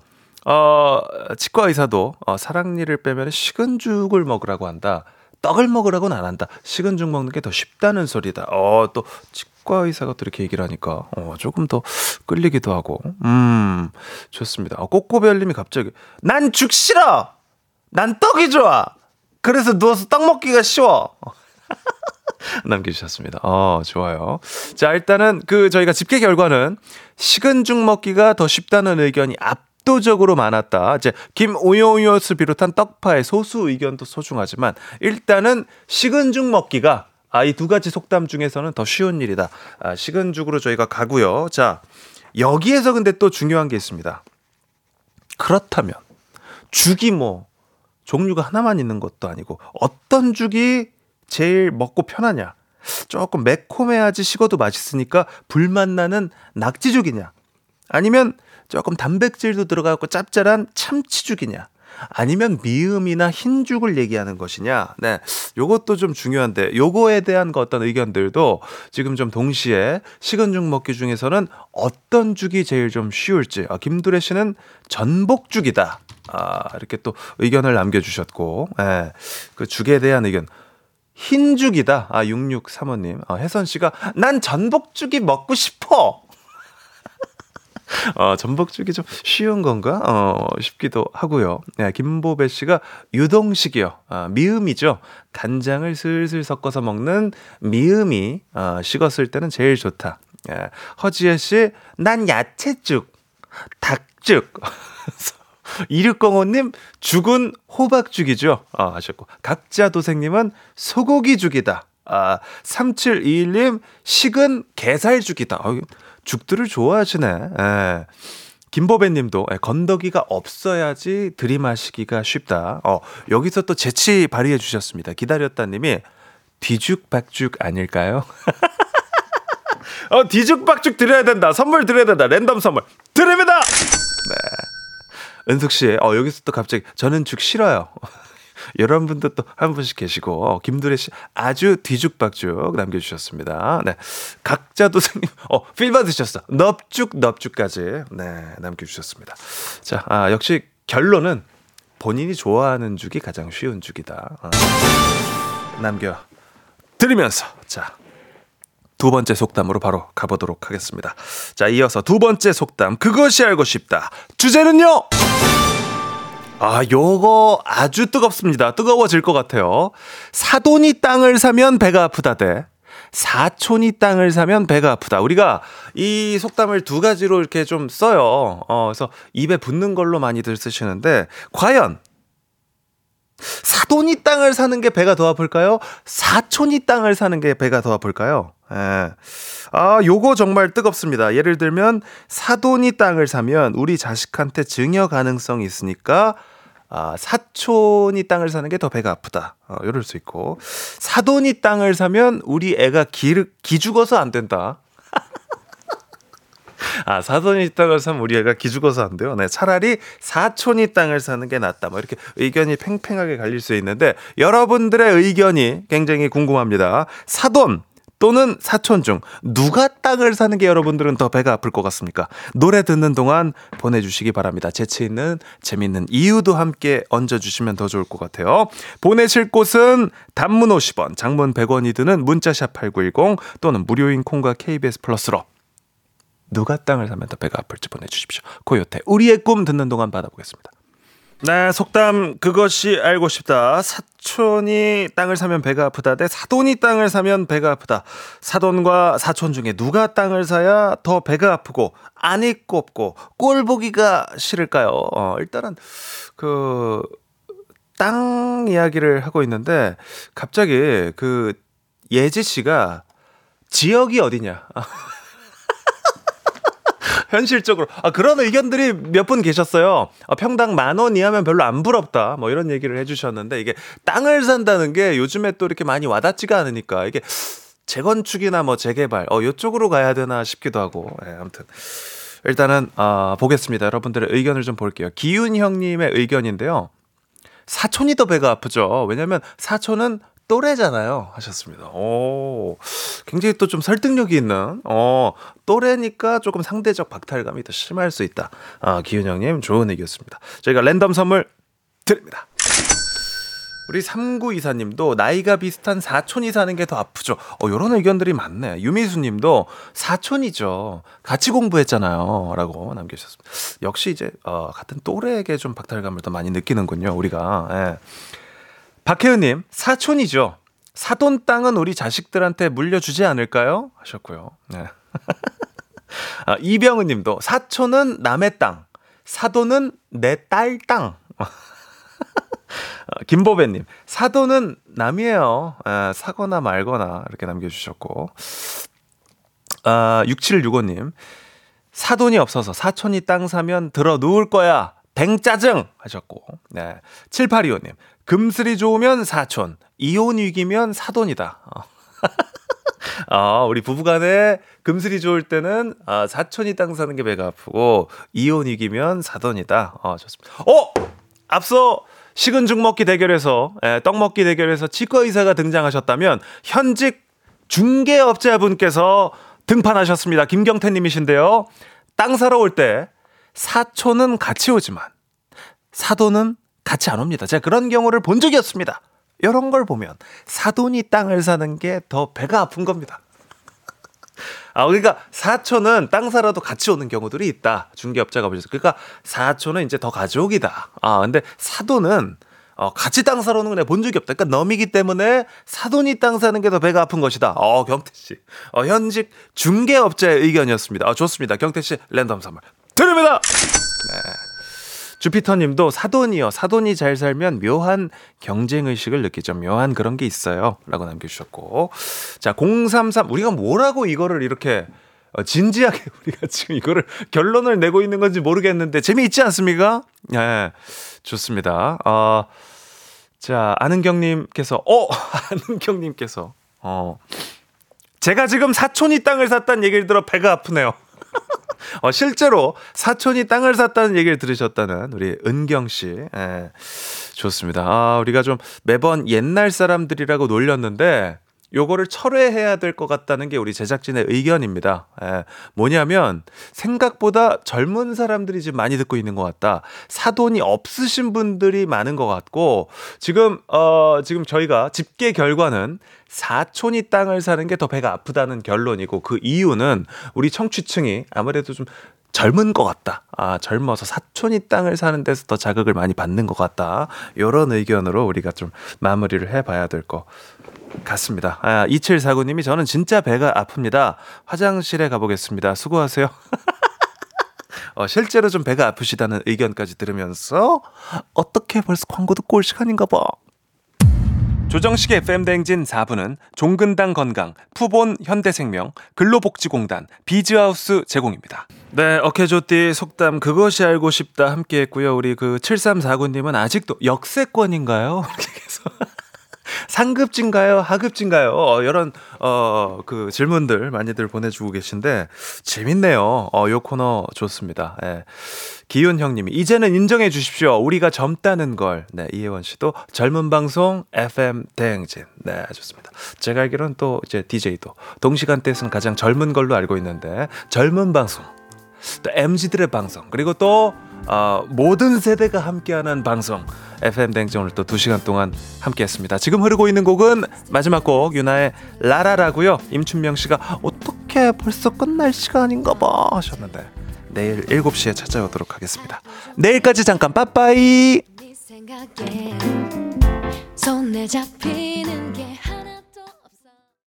어, 치과 의사도, 어, 사랑니를 빼면 식은 죽을 먹으라고 한다. 떡을 먹으라고는 안 한다. 식은 죽 먹는 게 더 쉽다는 소리다. 어, 또, 치과 의사가 또 이렇게 얘기를 하니까, 어, 조금 더 끌리기도 하고, 음, 좋습니다. 어, 꼬꼬별님이 갑자기, 난 죽 싫어! 난 떡이 좋아! 그래서 누워서 떡 먹기가 쉬워! (laughs) (laughs) 남겨주셨습니다. 어, 좋아요. 자, 일단은 그 저희가 집계 결과는 식은 죽 먹기가 더 쉽다는 의견이 압도적으로 많았다. 이제 김오요요스 비롯한 떡파의 소수 의견도 소중하지만 일단은 식은 죽 먹기가 아, 이 두 가지 속담 중에서는 더 쉬운 일이다. 아, 식은 죽으로 저희가 가고요. 자, 여기에서 근데 또 중요한 게 있습니다. 그렇다면 죽이 뭐 종류가 하나만 있는 것도 아니고 어떤 죽이 제일 먹고 편하냐? 조금 매콤해야지 식어도 맛있으니까 불맛 나는 낙지죽이냐? 아니면 조금 단백질도 들어가고 짭짤한 참치죽이냐? 아니면 미음이나 흰죽을 얘기하는 것이냐? 네. 요것도 좀 중요한데, 요거에 대한 거 어떤 의견들도 지금 좀 동시에 식은 죽 먹기 중에서는 어떤 죽이 제일 좀 쉬울지, 아, 김두래 씨는 전복죽이다. 아, 이렇게 또 의견을 남겨 주셨고, 예. 그 죽에 대한 의견. 흰죽이다. 아, 6635님. 아, 혜선 씨가, 난 전복죽이 먹고 싶어! (laughs) 어, 전복죽이 좀 쉬운 건가? 어, 싶기도 하고요. 네, 김보배 씨가 유동식이요. 아, 미음이죠. 간장을 슬슬 섞어서 먹는 미음이 어, 식었을 때는 제일 좋다. 예, 허지혜 씨, 난 야채죽, 닭죽. (laughs) 2605님, 죽은 호박죽이죠. 아, 하셨고. 각자 도생님은 소고기죽이다. 아, 3721님, 식은 게살죽이다. 아, 죽들을 좋아하시네. 예. 김보배님도 예, 건더기가 없어야지 들이마시기가 쉽다. 어, 여기서 또 재치 발휘해 주셨습니다. 기다렸다님이 뒤죽박죽 아닐까요? (laughs) 어, 뒤죽박죽 드려야 된다. 선물 드려야 된다. 랜덤 선물 드립니다. 네. 은숙 씨, 어, 여기서 또 갑자기 저는 죽 싫어요. (laughs) 여러분도 또 한 분씩 계시고 어, 김두래 씨 아주 뒤죽박죽 남겨주셨습니다. 네, 각자 도 생님 어필 받으셨어. 넙죽 넙죽까지 네 남겨주셨습니다. 자, 아, 역시 결론은 본인이 좋아하는 죽이 가장 쉬운 죽이다. 어. 남겨 드리면서 자. 두 번째 속담으로 바로 가보도록 하겠습니다. 자, 이어서 두 번째 속담, 그것이 알고 싶다. 주제는요? 아, 요거 아주 뜨겁습니다. 뜨거워질 것 같아요. 사돈이 땅을 사면 배가 아프다 대 사촌이 땅을 사면 배가 아프다. 우리가 이 속담을 두 가지로 이렇게 좀 써요. 어, 그래서 입에 붙는 걸로 많이들 쓰시는데, 과연 사돈이 땅을 사는 게 배가 더 아플까요? 사촌이 땅을 사는 게 배가 더 아플까요? 예. 아, 요거 정말 뜨겁습니다. 예를 들면, 사돈이 땅을 사면 우리 자식한테 증여 가능성이 있으니까, 아, 사촌이 땅을 사는 게 더 배가 아프다. 어, 이럴 수 있고. 사돈이 땅을 사면 우리 애가 기, 기 죽어서 안 된다. (laughs) 아, 사돈이 땅을 사면 우리 애가 기죽어서 안 돼요. 네, 차라리 사촌이 땅을 사는 게 낫다. 뭐 이렇게 의견이 팽팽하게 갈릴 수 있는데 여러분들의 의견이 굉장히 궁금합니다. 사돈 또는 사촌 중 누가 땅을 사는 게 여러분들은 더 배가 아플 것 같습니까? 노래 듣는 동안 보내주시기 바랍니다. 재치 있는 재밌는 이유도 함께 얹어주시면 더 좋을 것 같아요. 보내실 곳은 단문 50원, 장문 100원이 드는 문자샵 8910 또는 무료인 콩과 KBS 플러스로 누가 땅을 사면 더 배가 아플지 보내주십시오. 고요태 우리의 꿈 듣는 동안 받아보겠습니다. 네, 속담 그것이 알고 싶다. 사촌이 땅을 사면 배가 아프다. 대 사돈이 땅을 사면 배가 아프다. 사돈과 사촌 중에 누가 땅을 사야 더 배가 아프고 안이 꼽고 꼴 보기가 싫을까요? 어, 일단은 그 땅 이야기를 하고 있는데 갑자기 그 예지 씨가 지역이 어디냐? (laughs) 현실적으로 아 그런 의견들이 몇 분 계셨어요. 아, 평당 만 원 이하면 별로 안 부럽다. 뭐 이런 얘기를 해주셨는데 이게 땅을 산다는 게 요즘에 또 이렇게 많이 와닿지가 않으니까 이게 재건축이나 뭐 재개발 어 요쪽으로 가야 되나 싶기도 하고 예, 아무튼 일단은 아 보겠습니다. 여러분들의 의견을 좀 볼게요. 기윤 형님의 의견인데요. 사촌이 더 배가 아프죠. 왜냐면 사촌은 또래잖아요. 하셨습니다. 오, 굉장히 또 좀 설득력이 있는, 어, 또래니까 조금 상대적 박탈감이 더 심할 수 있다. 아, 기윤형님, 좋은 얘기였습니다. 저희가 랜덤 선물 드립니다. 우리 3924님도 나이가 비슷한 사촌이 사는 게 더 아프죠. 어, 요런 의견들이 많네. 유미수 님도 사촌이죠. 같이 공부했잖아요. 라고 남겨주셨습니다. 역시 이제, 어, 같은 또래에게 좀 박탈감을 더 많이 느끼는군요. 우리가. 예. 박혜은님, 사촌이죠. 사돈 땅은 우리 자식들한테 물려주지 않을까요? 하셨고요. 네. (laughs) 아, 이병은 님도, 사촌은 남의 땅, 사돈은 내 딸 땅. 어, (laughs) 김보배 님, 사돈은 남이에요. 아, 사거나 말거나 이렇게 남겨 주셨고. 아, 6765 님, 사돈이 없어서 사촌이 땅 사면 들어 누울 거야. 뱅짜증! 하셨고. 네. 7825님, 금슬이 좋으면 사촌, 이혼 위기면 사돈이다. 어. (laughs) 아, 우리 부부간에 금슬이 좋을 때는 아, 사촌이 땅 사는 게 배가 아프고 이혼 위기면 사돈이다. 어, 좋습니다. 어, 앞서 식은 죽 먹기 대결에서 예, 떡 먹기 대결에서 치과 의사가 등장하셨다면 현직 중개업자분께서 등판하셨습니다. 김경태님이신데요. 땅 사러 올 때 사촌은 같이 오지만 사돈은 같이 안 옵니다. 제가 그런 경우를 본 적이 없습니다. 이런 걸 보면 사돈이 땅을 사는 게 더 배가 아픈 겁니다. (laughs) 아, 그러니까 사촌은 땅 사러도 같이 오는 경우들이 있다. 중개업자가 보셔서. 그러니까 사촌은 이제 더 가족이다. 아, 근데 사돈은 어, 같이 땅 사러 오는 건 내가 본 적이 없다. 그러니까 넘이기 때문에 사돈이 땅 사는 게 더 배가 아픈 것이다. 어, 경태 씨. 어, 현직 중개업자의 의견이었습니다. 아, 좋습니다. 경태 씨 랜덤 선물 드립니다. 네. 주피터님도 사돈이요. 사돈이 잘 살면 묘한 경쟁 의식을 느끼죠. 묘한 그런 게 있어요.라고 남겨주셨고, 자 033 우리가 뭐라고 이거를 이렇게 어, 진지하게 (laughs) 우리가 지금 이거를 결론을 내고 있는 건지 모르겠는데 재미있지 않습니까? 예, 좋습니다. 어, 자 안은경님께서 어 (laughs) 안은경님께서 어 제가 지금 사촌이 땅을 샀다는 얘기를 들어 배가 아프네요. 어, 실제로 사촌이 땅을 샀다는 얘기를 들으셨다는 우리 은경 씨. 예, 좋습니다. 아, 우리가 좀 매번 옛날 사람들이라고 놀렸는데 요거를 철회해야 될 것 같다는 게 우리 제작진의 의견입니다. 예, 뭐냐면 생각보다 젊은 사람들이 지금 많이 듣고 있는 것 같다. 사돈이 없으신 분들이 많은 것 같고 지금 어 지금 저희가 집계 결과는 사촌이 땅을 사는 게 더 배가 아프다는 결론이고 그 이유는 우리 청취층이 아무래도 좀 젊은 것 같다. 아, 젊어서 사촌이 땅을 사는 데서 더 자극을 많이 받는 것 같다. 요런 의견으로 우리가 좀 마무리를 해봐야 될 것 같습니다. 아, 2749님이 저는 진짜 배가 아픕니다. 화장실에 가보겠습니다. 수고하세요. (laughs) 어, 실제로 좀 배가 아프시다는 의견까지 들으면서 어떻게 벌써 광고 듣고 올 시간인가 봐. 조정식의 FM대행진 4부는 종근당 건강, 푸본 현대생명, 근로복지공단, 비즈하우스 제공입니다. 네, 어케조띠 속담 그것이 알고 싶다 함께 했고요. 우리 그 7349님은 아직도 역세권인가요? (laughs) 계속. 상급진가요? 하급진가요? 어, 이런 어, 그 질문들 많이들 보내주고 계신데 재밌네요. 어, 요 코너 좋습니다. 예. 기훈 형님이 이제는 인정해 주십시오. 우리가 젊다는 걸. 네, 이혜원 씨도 젊은 방송 FM 대행진. 네, 좋습니다. 제가 알기로는 또 이제 DJ도 동시간대에서는 가장 젊은 걸로 알고 있는데 젊은 방송. 또 MZ들의 방송 그리고 또 어, 모든 세대가 함께하는 방송 FM 댕지 오늘 또 2시간 동안 함께했습니다. 지금 흐르고 있는 곡은 마지막 곡 유나의 라라라고요. 임춘명 씨가 어떻게 벌써 끝날 시간인가 봐 하셨는데 내일 7시에 찾아오도록 하겠습니다. 내일까지 잠깐 빠빠이.